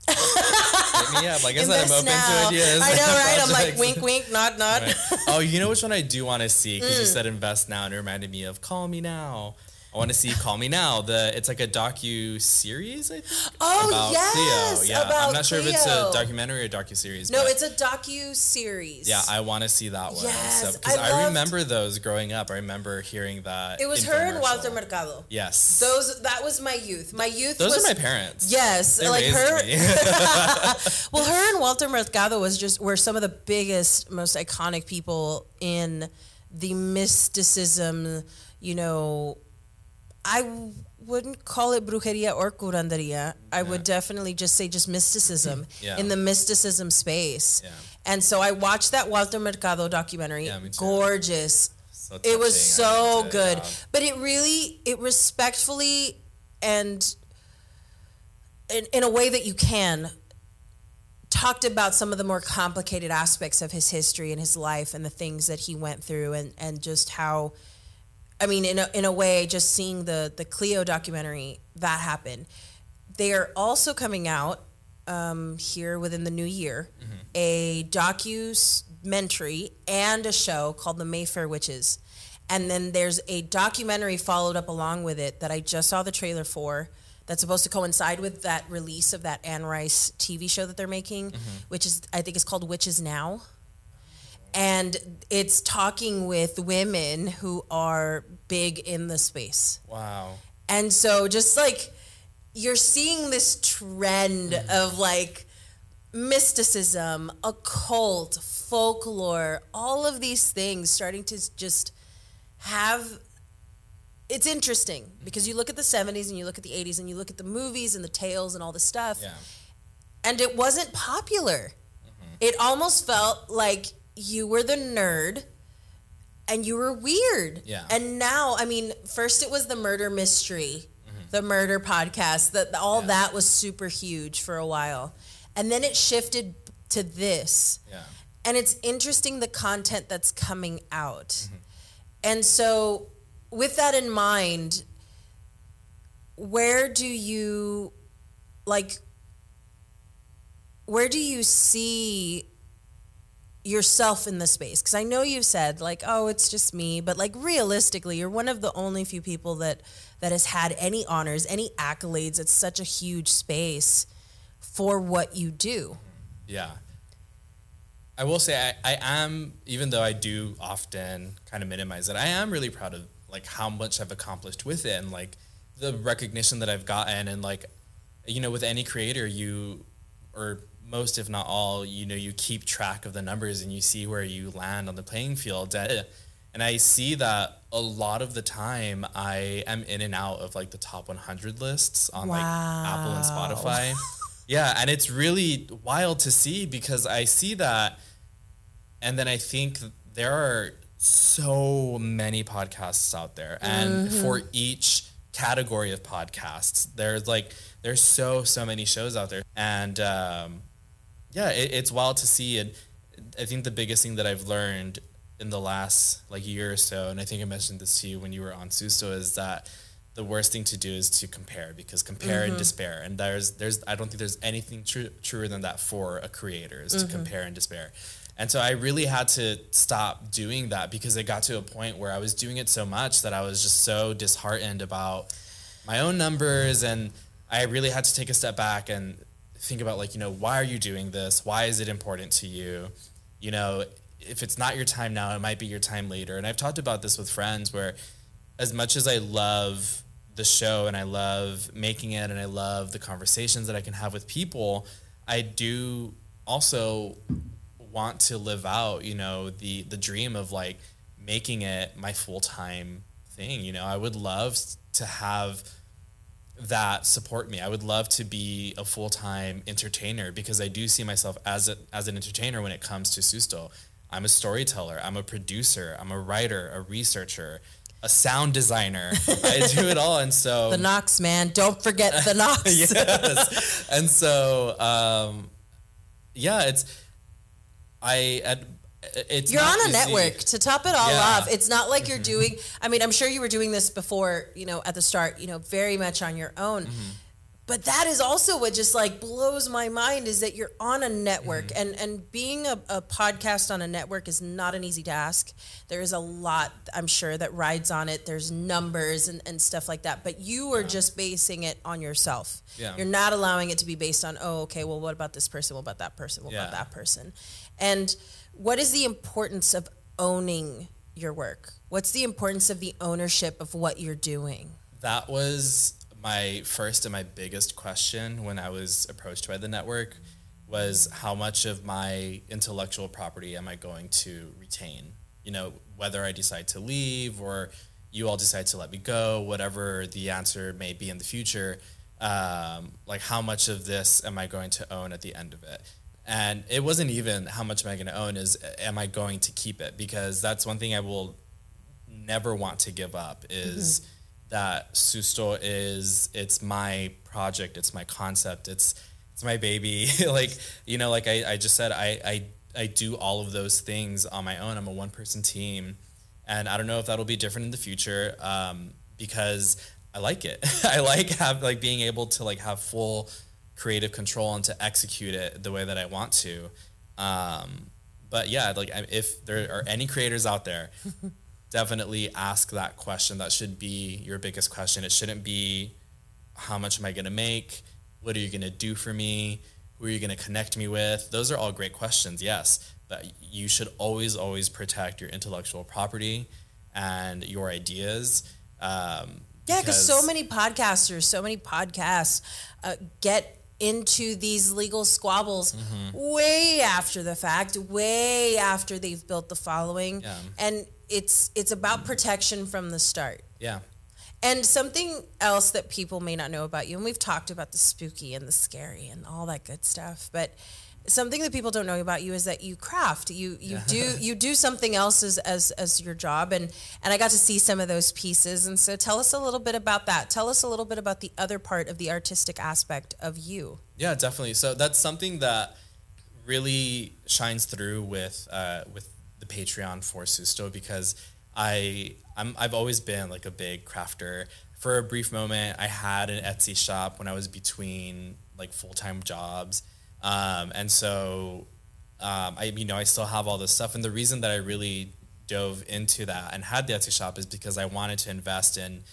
hit me up. Like I said, I'm open now. to ideas. I know, right? I'm like wink wink, nod nod. Right. Oh, you know which one I do want to see because Mm. you said invest now and it reminded me of Call Me Now. I want to see Call Me Now. The it's like a docu series. I think. Oh about yes, Cleo. Yeah, about I'm not sure if it's a documentary or docu series. No, it's a docu series. yeah. I want to see that one. Yes, because I I, loved- remember those growing up. I remember hearing that. It was her and. Walter Mercado. Yes. Those that was my youth. My youth Those was are my parents. Yes, They like her. Well, her and Walter Mercado was just were some of the biggest, most iconic people in the mysticism. You know, I w- wouldn't call it brujeria or curanderia. I would definitely just say just mysticism Yeah. in the mysticism space. Yeah. And so I watched that Walter Mercado documentary. Yeah. Gorgeous. So It was so it, good. yeah. But it really, it respectfully and in, in a way that you can talked about some of the more complicated aspects of his history and his life and the things that he went through and, and just how I mean in a, in a way just seeing the the Cleo documentary that happened they are also coming out um, here within the new year a documentary and a show called the Mayfair Witches. And then there's a documentary followed up along with it that I just saw the trailer for that's supposed to coincide with that release of that Anne Rice TV show that they're making, which is I think it's called Witches Now. And it's talking with women who are big in the space. Wow. And so just like you're seeing this trend mm. of like mysticism, occult, folklore, all of these things starting to just have it's interesting because you look at the 70s and you look at the 80s and you look at the movies and the tales and all the stuff Yeah. and it wasn't popular. Mm-hmm. It almost felt like you were the nerd and you were weird. Yeah. And now, I mean, first it was the murder mystery, mm-hmm. the murder podcast, that all Yeah. that was super huge for a while. And then it shifted to this. Yeah. And it's interesting the content that's coming out. Mm-hmm. And so, with that in mind, where do you like where do you see yourself in the space because i know you've said like oh it's just me but like realistically you're one of the only few people that that has had any honors any accolades it's such a huge space for what you do Yeah. I will say I, I am, even though I do often kind of minimize it, I am really proud of like how much I've accomplished with it and like the recognition that I've gotten and like, you know, with any creator, you or most, if not all, you know, you keep track of the numbers and you see where you land on the playing field. And I see that a lot of the time I am in and out of like the top 100 lists on like Apple and Spotify. yeah, and it's really wild to see because I see that and then I think there are so many podcasts out there and for each category of podcasts there's like there's so so many shows out there and um, yeah it, it's wild to see and i think the biggest thing that i've learned in the last like year or so and i think i mentioned this to you when you were on susto is that the worst thing to do is to compare because compare and mm-hmm. despair and there's there's i don't think there's anything true, truer than that for a creator is to mm-hmm. compare and despair. And so i really had to stop doing that because it got to a point where i was doing it so much that i was just so disheartened about my own numbers and i really had to take a step back and think about like you know why are you doing this? Why is it important to you? You know if it's not your time now it might be your time later. And i've talked about this with friends where as much as i love the show and i love making it and i love the conversations that i can have with people i do also want to live out you know the the dream of like making it my full-time thing. You know i would love to have that support me. I would love to be a full time entertainer because I do see myself as a, as an entertainer when it comes to Susto. I'm a storyteller. I'm a producer. I'm a writer, a researcher, a sound designer. I do it all, and so The Knox man. Don't forget the Knox. yes. And so, um, yeah, it's I. At, it's You're on a easy. network to top it all Yeah. Mm-hmm. off. It's not like you're doing. I mean, I'm sure you were doing this before. You know, at the start. You know, very much on your own. Mm-hmm. But that is also what just like blows my mind is that you're on a network Mm-hmm. and and being a, a podcast on a network is not an easy task. There is a lot I'm sure that rides on it. There's numbers and, and stuff like that. But you are just basing it on yourself. Yeah. You're not allowing it to be based on, oh, okay, well what about this person? What about that person? What about that person? And what is the importance of owning your work? What's the importance of the ownership of what you're doing? That was my first and my biggest question when I was approached by the network was how much of my intellectual property am I going to retain? You know, whether I decide to leave or you all decide to let me go, whatever the answer may be in the future, um, like how much of this am I going to own at the end of it? And it wasn't even how much am I going to own is am I going to keep it? Because that's one thing I will never want to give up is that Susto is it's my project, it's my concept, it's it's my baby. like you know, like I, I just said, I, I I do all of those things on my own. I'm a one person team, and I don't know if that'll be different in the future um, because I like it. I like have like being able to like have full creative control and to execute it the way that I want to. Um, but yeah, like if there are any creators out there, definitely ask that question. That should be your biggest question. It shouldn't be how much am I going to make? What are you going to do for me? Who are you going to connect me with? Those are all great questions, yes. But you should always, always protect your intellectual property and your ideas. Um, Yeah, because so many podcasters, so many podcasts uh, get into these legal squabbles Mm-hmm. way after the fact, way after they've built the following, Yeah. and it's it's about protection from the start. Yeah. And something else that people may not know about you, and we've talked about the spooky and the scary and all that good stuff, but something that people don't know about you is that you craft. You you do you do something else as, as as your job, and and I got to see some of those pieces. And so, tell us a little bit about that. Tell us a little bit about the other part of the artistic aspect of you. Yeah, definitely. So that's something that really shines through with uh, with the Patreon for Susto because I I'm, I've always been like a big crafter. For a brief moment, I had an Etsy shop when I was between like full time jobs, um, and so um, I you know I still have all this stuff. And the reason that I really dove into that and had the Etsy shop is because I wanted to invest in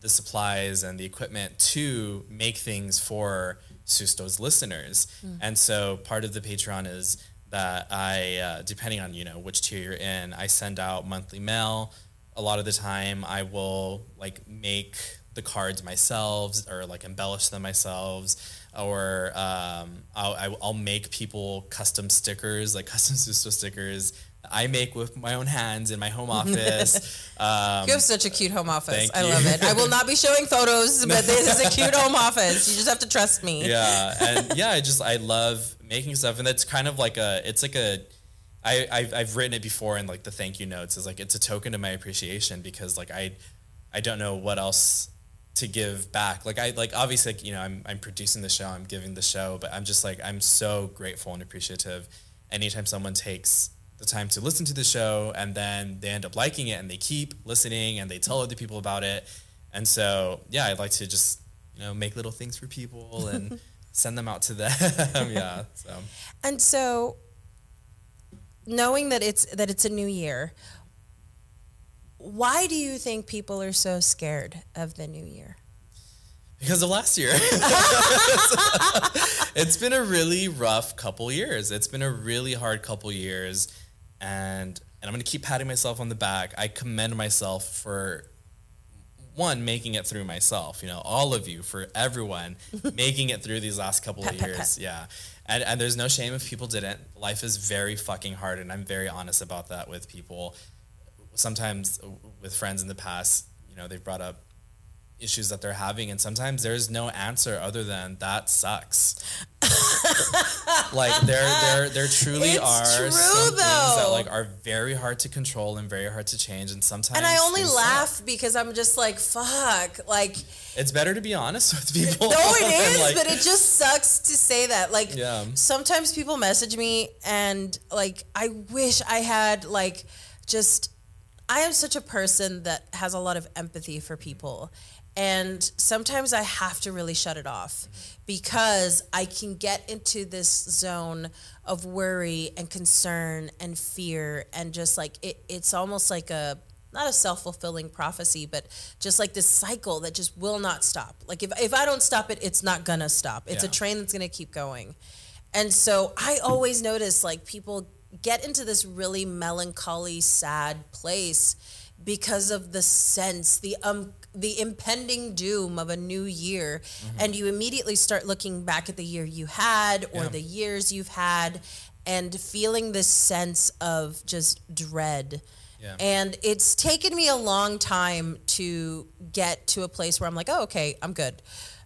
the supplies and the equipment to make things for Susto's listeners. And so part of the Patreon is that I, uh, depending on you know which tier you're in, I send out monthly mail. A lot of the time, I will like make the cards myself or like embellish them myself, or um, I'll, I- I'll make people custom stickers, like custom Susto stickers I make with my own hands in my home office. Um, You have such a cute home office. I love it. I will not be showing photos, but this is a cute home office. You just have to trust me. yeah, and yeah, I just I love making stuff, and that's kind of like a it's like a I I've, I've written it before in like the thank you notes is like it's a token of my appreciation because like I I don't know what else to give back. Like I like obviously like, you know I'm I'm producing the show, I'm giving the show, but I'm just like I'm so grateful and appreciative anytime someone takes the time to listen to the show and then they end up liking it and they keep listening and they tell other people about it. And so yeah, I'd like to just you know make little things for people and send them out to them. yeah. So And so knowing that it's that it's a new year, why do you think people are so scared of the new year? because of last year. it's been a really rough couple years. It's been a really hard couple years and and I'm going to keep patting myself on the back. I commend myself for one making it through myself, you know, all of you for everyone making it through these last couple of years. Yeah. And and there's no shame if people didn't. Life is very fucking hard and I'm very honest about that with people. Sometimes uh, with friends in the past, you know, they've brought up issues that they're having and sometimes there's no answer other than that sucks like there there there truly It's are true, some things that like are very hard to control and very hard to change and sometimes And I only laugh suck. because I'm just like, fuck. Like, it's better to be honest with people no, it is like, but it just sucks to say that. Like, Yeah. sometimes people message me and, like, I wish I had, like, just, I am such a person that has a lot of empathy for people. And sometimes I have to really shut it off because I can get into this zone of worry and concern and fear and just like it, it's almost like a not a self-fulfilling prophecy but just like this cycle that just will not stop. Like if, if i don't stop it it's not gonna stop. It's a train that's gonna keep going. And so i always notice like people get into this really melancholy sad place because of the sense the um the impending doom of a new year and you immediately start looking back at the year you had or Yeah. the years you've had and feeling this sense of just dread Yeah. and it's taken me a long time to get to a place where I'm like, oh, okay, I'm good.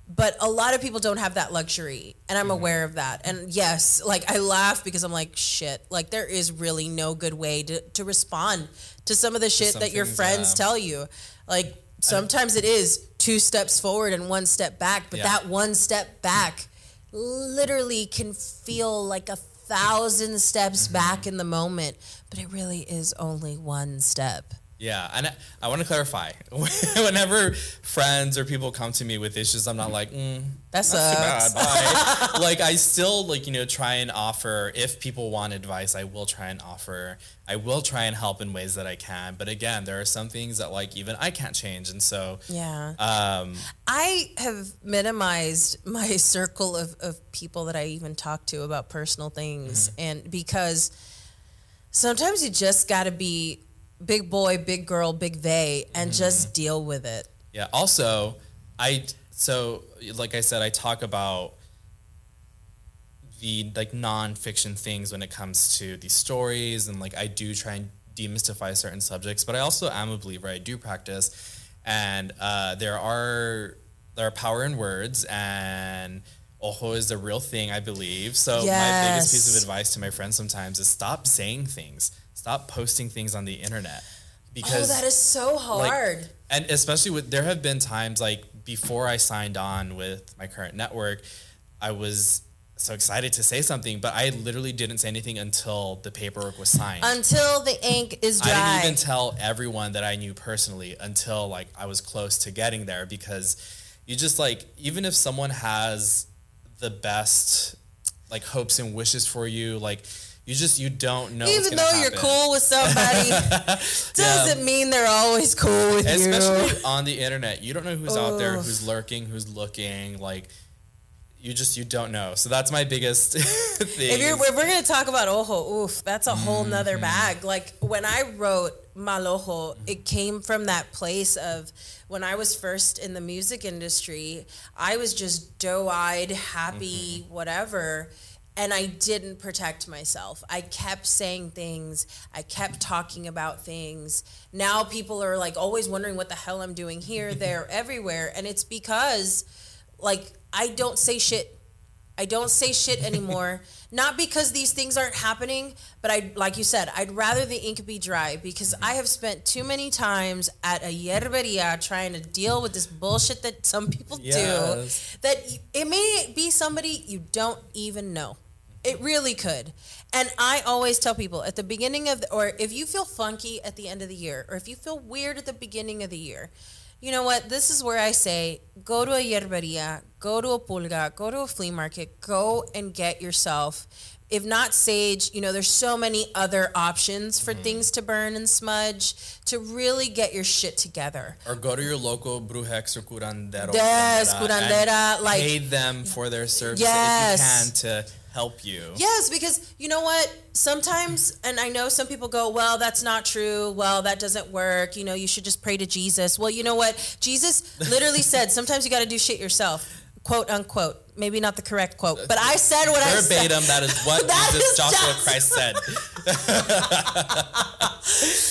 But a lot of people don't have that luxury, and I'm aware of that. And yes, like I laugh because I'm like, shit, like there is really no good way to, to respond to some of the shit some that your friends yeah. tell you. Like sometimes it is two steps forward and one step back, but Yeah. that one step back literally can feel like a thousand steps Mm-hmm. back in the moment, but it really is only one step. Yeah, and I, I want to clarify. Whenever friends or people come to me with issues, I'm not like, mm, that's bad. sucks. Like I still like you know try and offer if people want advice, I will try and offer. I will try and help in ways that I can. But again, there are some things that like even I can't change, and so Yeah. um, I have minimized my circle of, of people that I even talk to about personal things. Mm-hmm. And because sometimes you just got to be big boy, big girl, big they, and Mm-hmm. just deal with it. Yeah. Also, I so like I said, I talk about the like nonfiction things when it comes to these stories, and like I do try and demystify certain subjects. But I also am a believer. I do practice, and uh, there are there are power in words, and ojo is the real thing. I believe. So my biggest piece of advice to my friends sometimes is stop saying things. Stop posting things on the internet. Because oh, that is so like, hard. and especially with there have been times like before I signed on with my current network, I was so excited to say something, but I literally didn't say anything until the paperwork was signed. Until the ink is dry. I didn't even tell everyone that I knew personally until like I was close to getting there because you just like even if someone has the best like hopes and wishes for you, like you just you don't know. even though you're cool with somebody, doesn't mean they're always cool with you. especially on the internet you don't know who's out there who's lurking who's looking like you just you don't know so that's my biggest thing If, you're, if we're gonna talk about ojo, oof, that's a whole Mm-hmm. nother bag. Like when I wrote malojo, it came from that place of when I was first in the music industry, I was just doe-eyed, happy, Mm-hmm. whatever. And I didn't protect myself. I kept saying things. I kept talking about things. Now people are like always wondering what the hell I'm doing here, there, everywhere. And it's because like I don't say shit. I don't say shit anymore. Not because these things aren't happening, but I like you said, I'd rather the ink be dry because mm-hmm. I have spent too many times at a yerberia trying to deal with this bullshit that some people Yes. do that it may be somebody you don't even know. It really could. And I always tell people at the beginning of the, or if you feel funky at the end of the year, or if you feel weird at the beginning of the year, you know what? This is where I say go to a yerberia, go to a pulga, go to a flea market, go and get yourself. If not sage, you know, there's so many other options for mm-hmm. things to burn and smudge to really get your shit together. Or go to your local brujex or curandero. Yes, and curandera, like- pay them for their service Yes. if you can to help you. Yes, because you know what? Sometimes, and I know some people go, well, that's not true. Well, that doesn't work. You know, you should just pray to Jesus. Well, you know what? Jesus literally said, sometimes you got to do shit yourself, quote unquote. Maybe not the correct quote, but I said what I said. Verbatim, that is what That Jesus is Joshua just- Christ said.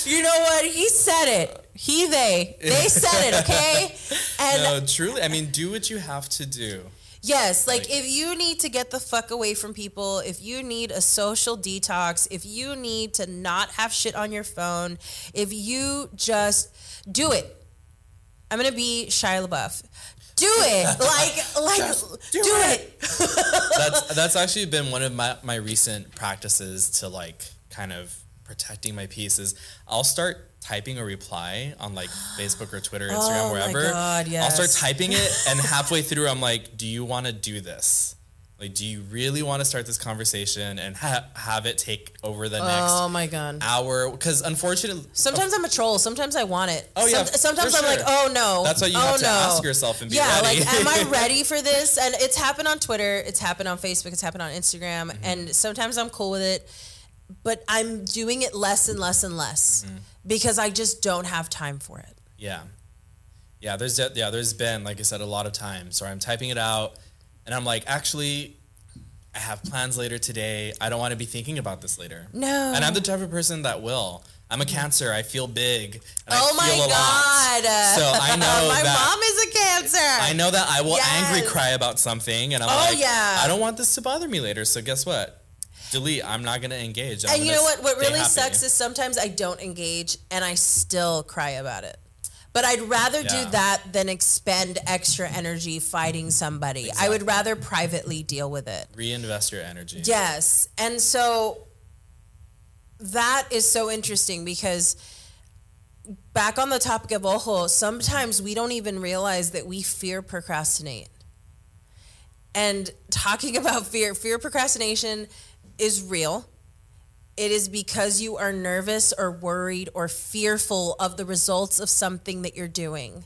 You know what? He said it. He, they, they said it, okay? And No, truly, I mean, do what you have to do. Yes, like Like- if you need to get the fuck away from people, if you need a social detox, if you need to not have shit on your phone, if you just do it. I'm gonna be Shia LaBeouf. Do it, like, like, do, do it. That's that's actually been one of my, my recent practices to like kind of protecting my peace is I'll start typing a reply on like Facebook or Twitter, Instagram, Oh wherever. God, I'll start typing it and halfway through I'm like, do you want to do this? Like, do you really want to start this conversation and ha- have it take over the next Oh my god. hour? Because unfortunately, Sometimes I'm a troll. Sometimes I want it. Oh, yeah, Some- sometimes I'm like, oh no. That's why you oh, have to no. ask yourself and be yeah, ready. like, am I ready for this? And it's happened on Twitter. It's happened on Facebook. It's happened on Instagram. Mm-hmm. And sometimes I'm cool with it, but I'm doing it less and less and less Mm-hmm. Because I just don't have time for it. Yeah. Yeah, there's de- yeah, there's been like I said a lot of times where I'm typing it out and I'm like, actually I have plans later today. I don't want to be thinking about this later. No. And I'm the type of person that will. I'm a cancer. I feel big. Oh my god. lot. So I know my that mom is a cancer. I know that I will angry cry about something and I'm Oh, like, yeah. I don't want this to bother me later. So guess what? Delete. I'm not gonna engage. I'm and you know what? What really happy. sucks is sometimes I don't engage and I still cry about it. But I'd rather Yeah. do that than expend extra energy fighting somebody. I would rather privately deal with it. reinvest your energy. Yes. And so that is so interesting because back on the topic of ojo, sometimes we don't even realize that we fear procrastinate. And talking about fear, fear procrastination is real. It is because you are nervous or worried or fearful of the results of something that you're doing.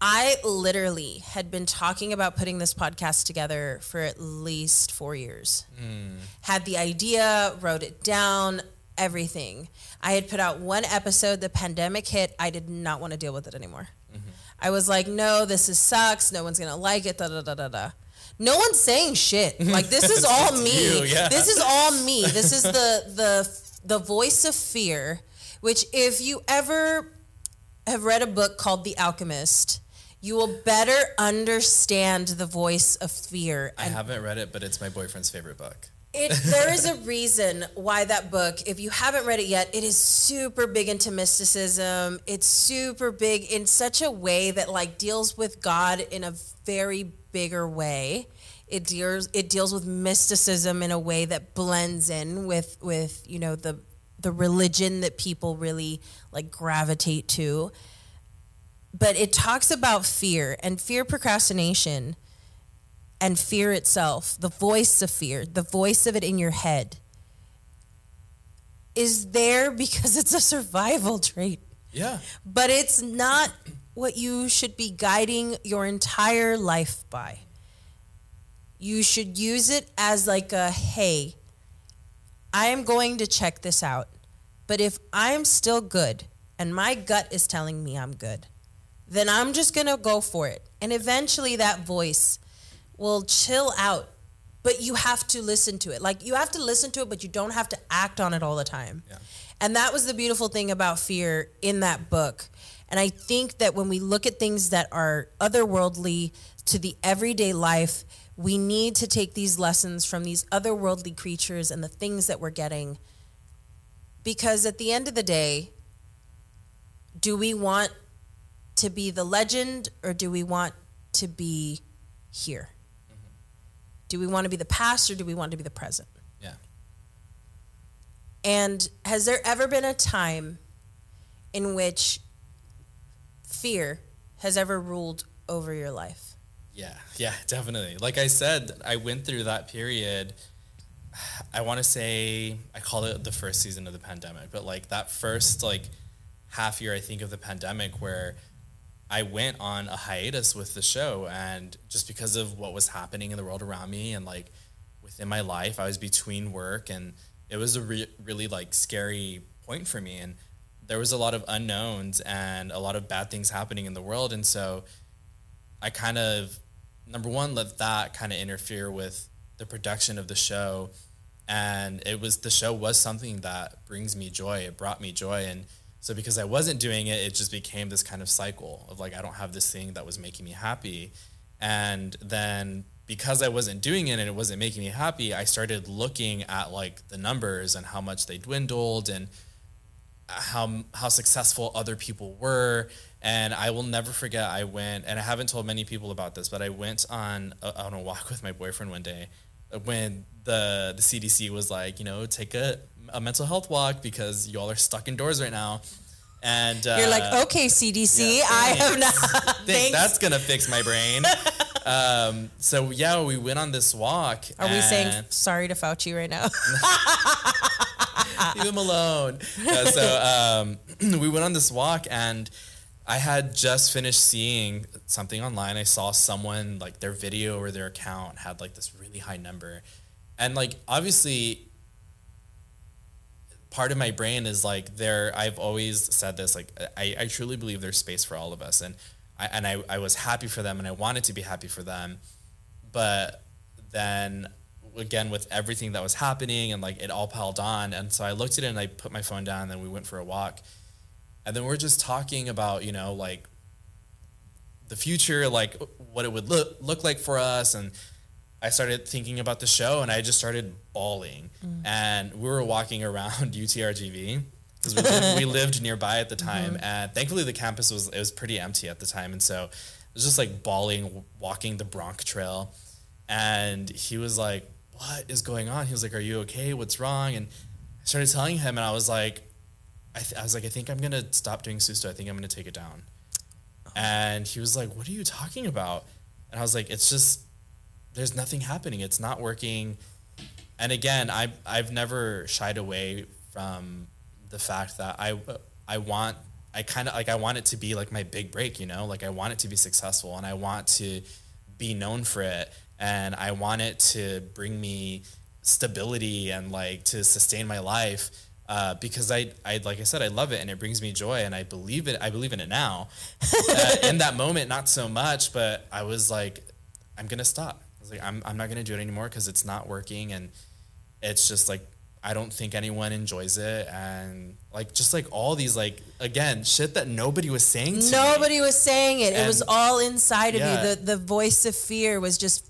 I literally had been talking about putting this podcast together for at least four years. Hmm. Had the idea, wrote it down, everything. I had put out one episode, the pandemic hit. I did not want to deal with it anymore. Mm-hmm. I was like, no, this is sucks. No one's gonna like it. Da da da da da. No one's saying shit. Like this is all me. you, yeah. This is all me. This is the the the voice of fear. Which, if you ever have read a book called The Alchemist, you will better understand the voice of fear. I haven't read it, but it's my boyfriend's favorite book. It, there is a reason why that book, if you haven't read it yet, it is super big into mysticism. It's super big in such a way that like deals with God in a very bigger way. It deals it deals with mysticism in a way that blends in with with you know the the religion that people really like gravitate to. But it talks about fear and fear procrastination and fear itself, the voice of fear, the voice of it in your head, is there because it's a survival trait. Yeah. But it's not what you should be guiding your entire life by. You should use it as like a hey, I am going to check this out. But if I'm still good and my gut is telling me I'm good, then I'm just going to go for it. And eventually that voice will chill out. but you have to listen to it. Like you have to listen to it, but you don't have to act on it all the time. Yeah. And that was the beautiful thing about fear in that book. And I think that when we look at things that are otherworldly to the everyday life, we need to take these lessons from these otherworldly creatures and the things that we're getting. Because at the end of the day, do we want to be the legend or do we want to be here? Mm-hmm. Do we want to be the past or do we want to be the present? Yeah. And has there ever been a time in which fear has ever ruled over your life? Yeah, yeah, definitely. Like I said, I went through that period. I want to say I call it the first season of the pandemic, but like that first like half year, I think of the pandemic where I went on a hiatus with the show, and just because of what was happening in the world around me and like within my life, I was between work, and it was a re- really like scary point for me, and there was a lot of unknowns and a lot of bad things happening in the world, and so I kind of number one let that kind of interfere with the production of the show. And it was the show was something that brings me joy. It brought me joy. And so because i wasn't doing it it just became this kind of cycle of like i don't have this thing that was making me happy. And then because i wasn't doing it and it wasn't making me happy i started looking at like the numbers and how much they dwindled and how how successful other people were and I will never forget I went and I haven't told many people about this but I went on a, on a walk with my boyfriend one day when the the CDC was like you know take a, a mental health walk because y'all are stuck indoors right now and uh, You're like, okay, CDC, yeah, I have not. think Thanks. that's gonna fix my brain um, so yeah we went on this walk Are we saying sorry to Fauci right now? leave him alone. So um, we went on this walk, and I had just finished seeing something online. I saw someone like their video or their account had like this really high number, and like obviously. Part of my brain is like there. I've always said this. Like I, I truly believe there's space for all of us, and I and I, I was happy for them, and I wanted to be happy for them, but then again with everything that was happening and like it all piled on. And so i looked at it and i put my phone down and then we went for a walk. And then we're just talking about you know like the future like what it would look look like for us. And i started thinking about the show and i just started bawling. Mm. And we were walking around utrgv because we, lived, we lived nearby at the mm-hmm. time. And thankfully the campus was it was pretty empty at the time. And so it was just like bawling walking the bronc trail. And he was like, "What is going on?" He was like, "Are you okay? What's wrong?" And I started telling him, and I was like, "I, th- I was like, I think I'm gonna stop doing Susto. I think I'm gonna take it down." Oh. And he was like, "What are you talking about?" And I was like, "It's just there's nothing happening. It's not working." And again, I I've never shied away from the fact that I I want I kind of like I want it to be like my big break, you know? Like I want it to be successful and I want to be known for it and I want it to bring me stability and like to sustain my life uh, because I, I like I said I love it and it brings me joy and I believe it I believe in it now uh, in that moment not so much but I was like I'm gonna stop I was like I'm, I'm not gonna do it anymore because it's not working and it's just like I don't think anyone enjoys it and like just like all these like again shit that nobody was saying to me. Nobody was saying it. it was all inside of Yeah. you. The the voice of fear was just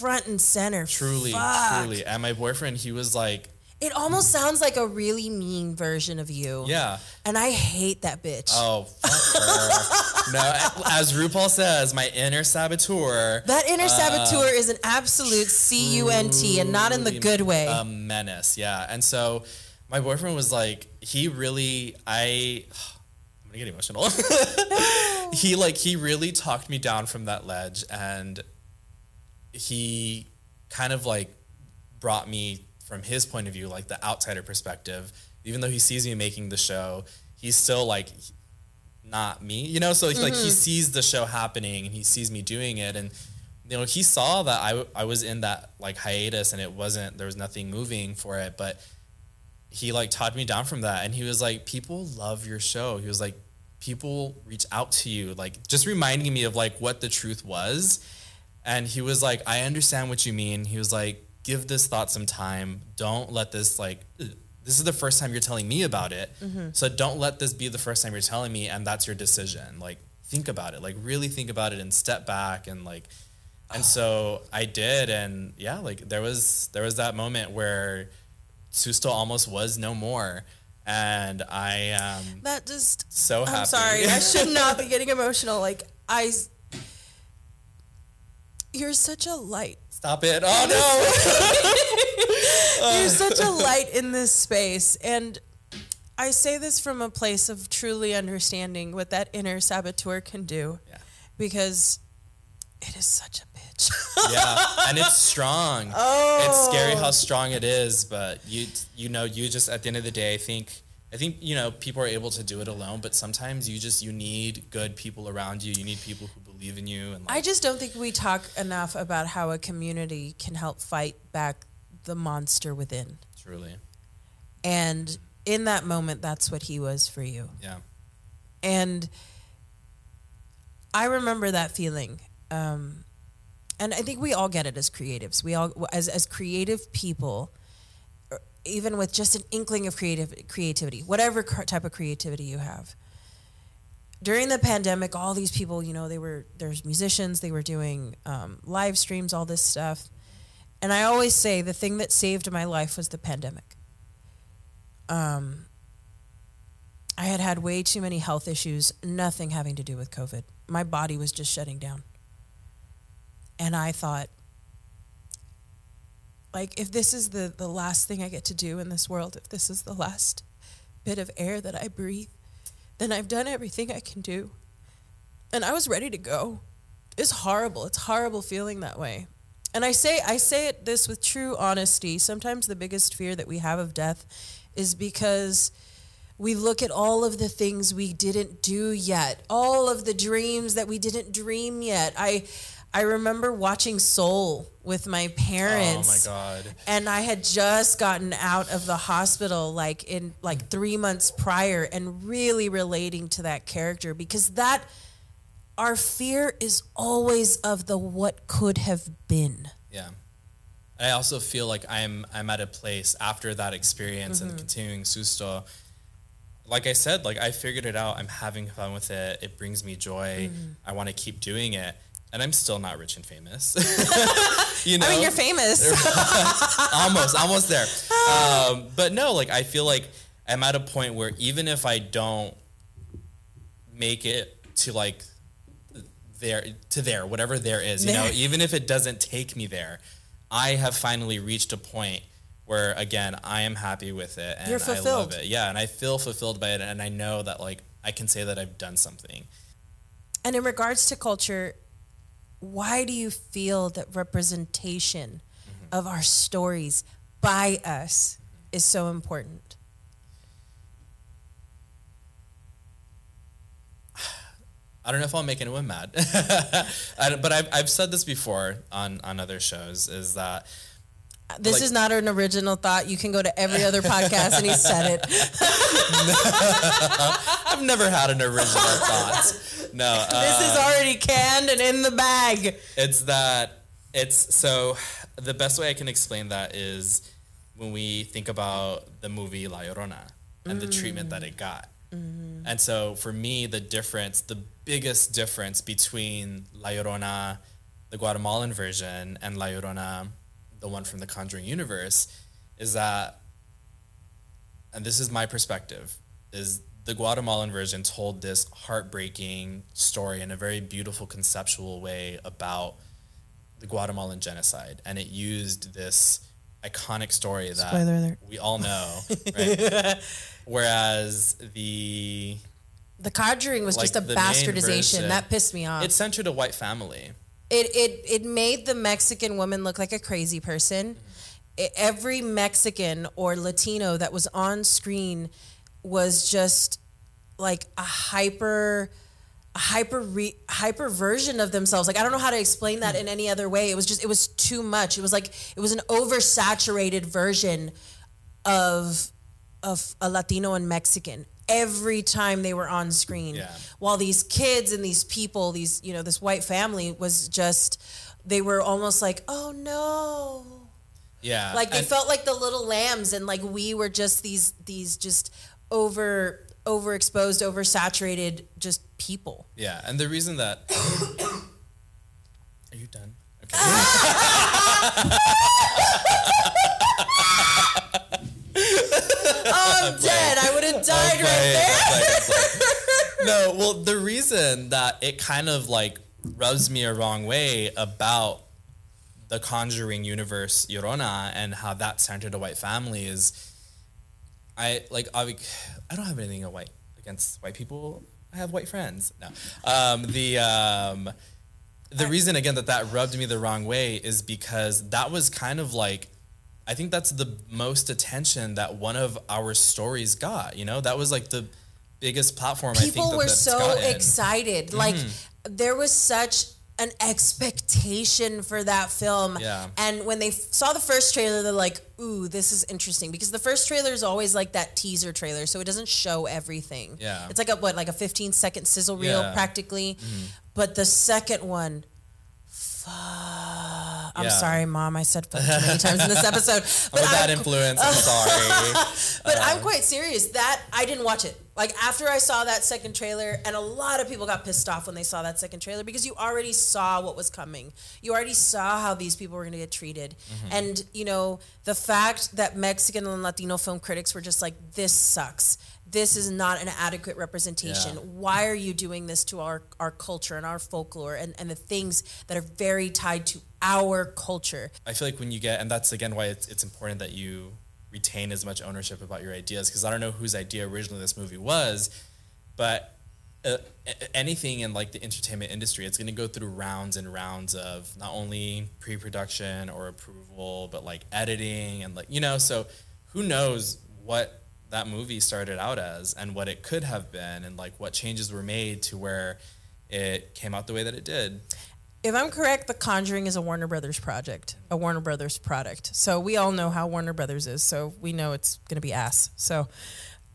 front and center. truly Fuck. truly and my boyfriend he was like It almost sounds like a really mean version of you. yeah And I hate that bitch. Oh, fuck her. no, as RuPaul says, my inner saboteur. that inner uh, saboteur is an absolute C U N T and not in the good way. A menace, yeah. And so my boyfriend was like, he really, I, I'm gonna get emotional. he like, he really talked me down from that ledge and he kind of like brought me from his point of view, like the outsider perspective. Even though he sees me making the show, he's still like not me, you know. So like, like he mm-hmm. sees the show happening and he sees me doing it, and you know he saw that I I was in that like hiatus and it wasn't there was nothing moving for it, but he like taught me down from that, and he was like, people love your show. He was like, people reach out to you, like just reminding me of like what the truth was. And he was like, I understand what you mean. He was like, give this thought some time. Don't let this like. This is the first time you're telling me about it, so don't let this be the first time you're telling me, and that's your decision. Like, think about it. Like, really think about it, and step back, and like, and so I did, and yeah, like there was there was that moment where Susto almost was no more, and I um That just. so happy. I'm sorry. I should not be getting emotional. Like I. You're such a light. Stop it! Oh no! You're such a light in this space, and I say this from a place of truly understanding what that inner saboteur can do, Yeah. because it is such a bitch. yeah, and it's strong. Oh. It's scary how oh. strong it is, but you you know you just at the end of the day, I think I think you know people are able to do it alone, but sometimes you just you need good people around you. You need people who believe in you and like, I just don't think we talk enough about how a community can help fight back the monster within. truly, And in that moment, that's what he was for you. yeah, And I remember that feeling. Um, and I think we all get it as creatives. We all, as, as creative people, even with just an inkling of creative creativity, whatever type of creativity you have. During the pandemic, all these people, you know, they were there's musicians, they were doing um, live streams, all this stuff, and I always say the thing that saved my life was the pandemic. Um, I had had way too many health issues, nothing having to do with COVID. My body was just shutting down. And I thought, like, if this is the, the last thing I get to do in this world, if this is the last bit of air that I breathe, then I've done everything I can do. And I was ready to go. It's horrible. It's horrible feeling that way. And I say I say it this with true honesty. Sometimes the biggest fear that we have of death is because we look at all of the things we didn't do yet, all of the dreams that we didn't dream yet. I I remember watching Soul with my oh parents my god, and I had just gotten out of the hospital like in like 3 months prior and really relating to that character because that our fear is always of the what could have been. yeah. I also feel like I'm I'm at a place after that experience Mm-hmm. and continuing Susto. Like I said, like I figured it out. I'm having fun with it. It brings me joy. Mm-hmm. I want to keep doing it, and I'm still not rich and famous. you know, I mean, you're famous. almost, almost there. Um, but no, like I feel like I'm at a point where even if I don't make it to like there to there, whatever there is, you know, even if it doesn't take me there, I have finally reached a point where again I am happy with it and You're I love it. Yeah, and I feel fulfilled by it, and I know that like I can say that I've done something. And in regards to culture, why do you feel that representation of our stories by us is so important? I don't know if I'll make anyone mad, but I've, I've said this before on, on other shows is that This Like- is not an original thought. You can go to every other podcast and he said it. I've never had an original thought. No, uh, This is already canned and in the bag. it's that it's so the best way I can explain that is when we think about the movie La Llorona and the treatment that it got. And so for me, the difference, the biggest difference between La Llorona, the Guatemalan version, and La Llorona, the one from the Conjuring universe, is that, and this is my perspective, is the Guatemalan version told this heartbreaking story in a very beautiful conceptual way about the Guatemalan genocide, and it used this iconic story that we all know. Right? Whereas the The Conjuring was Like just a bastardization. version, that pissed me off. it centered a white family. It it it made the Mexican woman look like a crazy person. I- every Mexican or Latino that was on screen was just like a hyper hyper re, hyper version of themselves. Like I don't know how to explain that in any other way. It was just it was too much. It was like it was an oversaturated version of of a Latino and Mexican every time they were on screen. Yeah. While these kids and these people, these you know, this white family was just they were almost like, oh no. Yeah, Like they and- felt like the little lambs and like we were just these these just over overexposed, oversaturated just people. Yeah, and the reason that are you done? Okay. I'm dead. I would have died right there. no, well, the reason that it kind of like rubs me a wrong way about the Conjuring universe, Llorona, and how that centered a white family is, I like I, I don't have anything white against white people. I have white friends. No, um, the um, the reason again that that rubbed me the wrong way is because that was kind of like I think that's the most attention that one of our stories got. You know, that was like the biggest platform. I think People that were so gotten. Mm-hmm. excited. Like there was such an expectation for that film. Yeah. And when they f- saw the first trailer, they're like, "Ooh, this is interesting." Because the first trailer is always like that teaser trailer, so it doesn't show everything. Yeah. It's like a what, like a 15 second sizzle reel, Yeah. Mm-hmm. practically. But the second one. Fuck. I'm Yeah. sorry, mom. I said fuck too many times in this episode. But I'm a bad influence. I'm sorry. but Uh. I'm quite serious. That I didn't watch it. Like after I saw that second trailer, and a lot of people got pissed off when they saw that second trailer because you already saw what was coming. You already saw how these people were going to get treated, Mm-hmm. and you know the fact that Mexican and Latino film critics were just like, "This sucks. This is not an adequate representation. Yeah. Why are you doing this to our our culture and our folklore and and the things that are very tied to our culture?" I feel like when you get, and that's again why it's, it's important that you retain as much ownership about your ideas, because I don't know whose idea originally this movie was, but uh, anything in like the entertainment industry, it's going to go through rounds and rounds of not only pre-production or approval, but like editing and like you know. So who knows what that movie started out as and what it could have been, and like what changes were made to where it came out the way that it did. If I'm correct, The Conjuring is a Warner Brothers project, a Warner Brothers product. So we all know how Warner Brothers is. So we know it's going to be ass. So,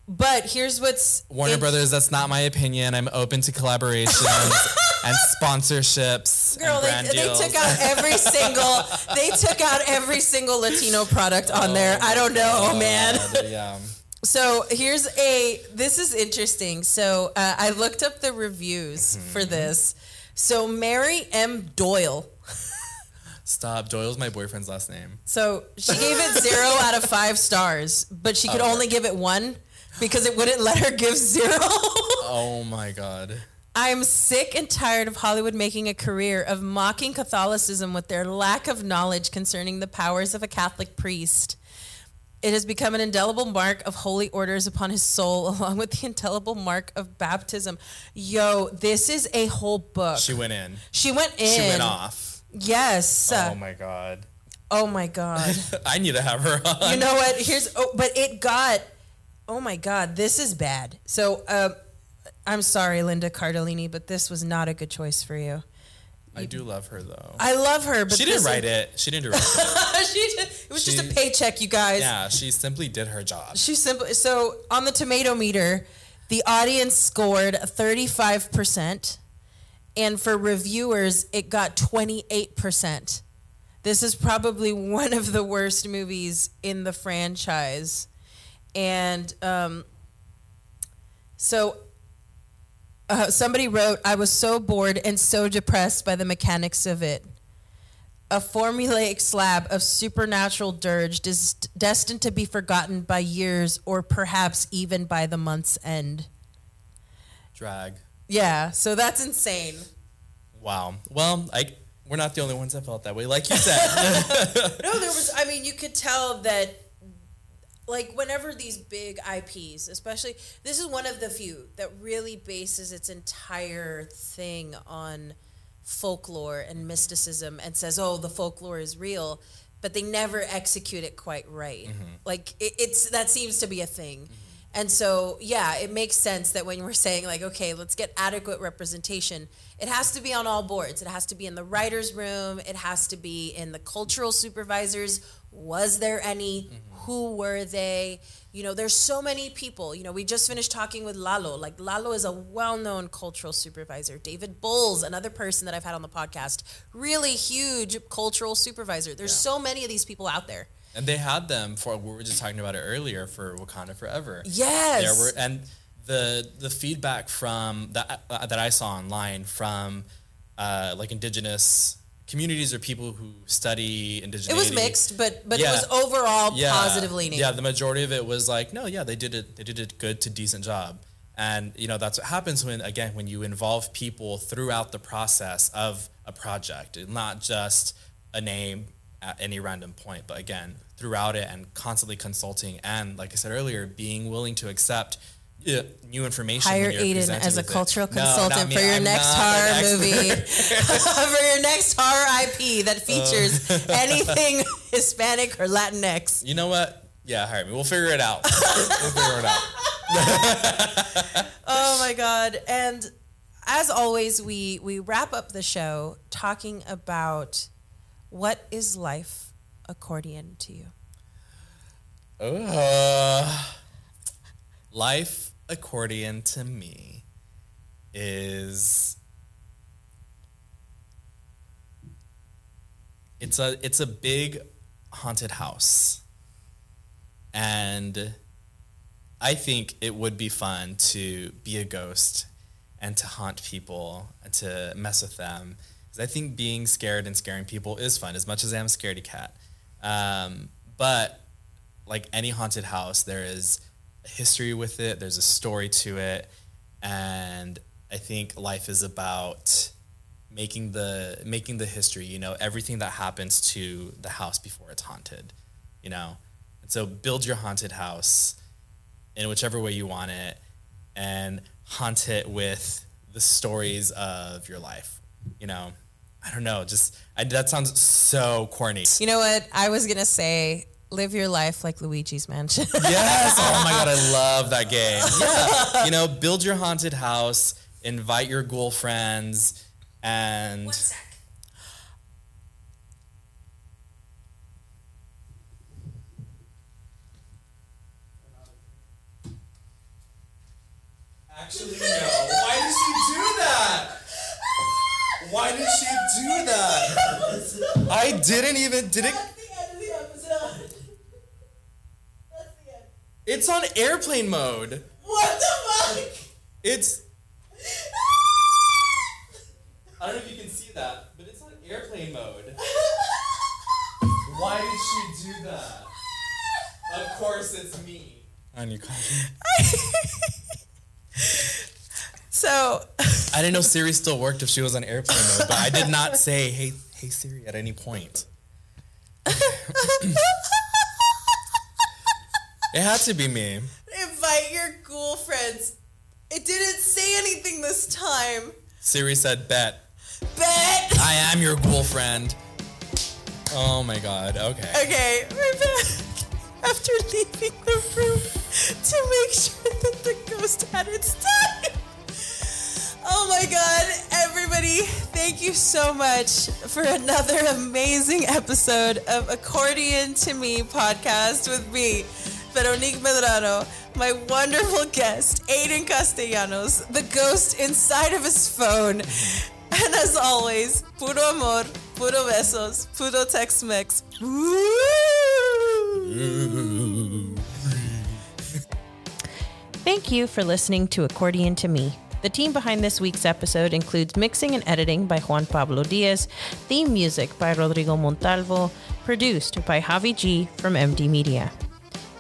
but here's what's Warner Brothers, that's not my opinion. I'm open to collaborations and sponsorships Girl, and they, they took out every single they took out every single Latino product on there. I don't know, man. Uh, yeah. So here's a. This is interesting. So uh, I looked up the reviews Mm-hmm. for this. So Mary M. Doyle. Stop. Doyle's my boyfriend's last name. So she gave it zero out of five stars, but she could Oh. only give it one because it wouldn't let her give zero. Oh my god. I'm sick and tired of Hollywood making a career of mocking Catholicism with their lack of knowledge concerning the powers of a Catholic priest. It has become an indelible mark of holy orders upon his soul, along with the indelible mark of baptism. Yo, this is a whole book. She went in. She went in. She went off. Yes. Oh my god. oh my God. I need to have her on. you know what? Here's oh, but it got. Oh my God, this is bad. So, uh, I'm sorry, Linda Cardellini, but this was not a good choice for you. I do love her though. I love her, but she didn't write it. She didn't direct it. she did, it was just a paycheck, you guys. Yeah, she simply did her job. She simply so on the tomato meter, the audience scored 35%, and for reviewers, it got 28%. This is probably one of the worst movies in the franchise. And um, so uh, somebody wrote, I was so bored and so depressed by the mechanics of it. A formulaic slab of supernatural dirge des- destined to be forgotten by years or perhaps even by the month's end. Drag. Yeah, so that's insane. Wow. Well, I we're not the only ones that felt that way. Like you said. No, there was, I mean, you could tell that, like, whenever these big IPs, especially, this is one of the few that really bases its entire thing on folklore and mysticism and says, oh, the folklore is real, but they never execute it quite right. Like, it, it's that seems to be a thing. And so, yeah, it makes sense that when we're saying, like, okay, let's get adequate representation, it has to be on all boards. It has to be in the writer's room, it has to be in the cultural supervisors. Was there any? Mm-hmm. Who were they? You know, there's so many people. You know, we just finished talking with Lalo. Like, Lalo is a well known cultural supervisor. David Bowles, another person that I've had on the podcast, really huge cultural supervisor. There's yeah. so many of these people out there. And they had them for we were just talking about it earlier for Wakanda Forever. Yes. There were and the the feedback from that uh, that I saw online from uh, like indigenous communities or people who study indigenous. It was mixed, but but yeah. it was overall yeah. positive leaning. Yeah, the majority of it was like, no, yeah, they did it. They did a good to decent job. And you know that's what happens when again when you involve people throughout the process of a project, not just a name at any random point, but again throughout it and constantly consulting and like I said earlier, being willing to accept yeah, new information. Hire Aiden as a cultural it. consultant no, for your I'm next horror movie, for your next horror IP that features uh. anything Hispanic or Latinx. You know what? Yeah, hire me. We'll figure it out. we'll figure it out. oh my god! And as always, we we wrap up the show talking about what is life accordion to you. Uh, life accordion to me is it's a it's a big haunted house. And i think it would be fun to be a ghost and to haunt people and to mess with them. Because i think being scared and scaring people is fun as much as i am a scaredy cat. Um, but like any haunted house there is history with it. There's a story to it, and I think life is about making the making the history. You know, everything that happens to the house before it's haunted. You know, and so build your haunted house in whichever way you want it, and haunt it with the stories of your life. You know, I don't know. Just I, that sounds so corny. You know what? I was gonna say live your life like Luigi's Mansion. yes. Oh my god, I love that game. Yeah. You know, build your haunted house, invite your ghoul friends, and. One sec. Actually, no. Why did she do that? Why did she do that? I didn't even did it. It's on airplane mode. What the fuck? It's. I don't know if you can see that, but it's on airplane mode. Why did she do that? Of course, it's me. On your So. I didn't know Siri still worked if she was on airplane mode, but I did not say, "Hey, hey Siri" at any point. It had to be me. Invite your ghoul friends. It didn't say anything this time. Siri said, bet. Bet! I am your ghoul friend. Oh my god, okay. Okay, we're back after leaving the room to make sure that the ghost had its time. Oh my god, everybody, thank you so much for another amazing episode of Accordion to Me podcast with me. Veronique Medrano, my wonderful guest, Aiden Castellanos, the ghost inside of his phone. And as always, puro amor, puro besos, puro Tex-Mex. Thank you for listening to Accordion to Me. The team behind this week's episode includes mixing and editing by Juan Pablo Diaz, theme music by Rodrigo Montalvo, produced by Javi G from MD Media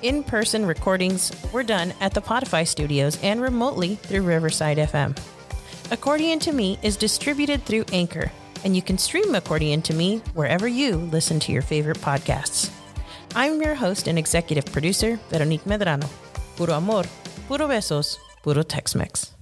in person recordings were done at the Podify studios and remotely through Riverside FM. Accordion to Me is distributed through Anchor, and you can stream Accordion to Me wherever you listen to your favorite podcasts. I'm your host and executive producer, Veronique Medrano. Puro amor, puro besos, puro Tex Mex.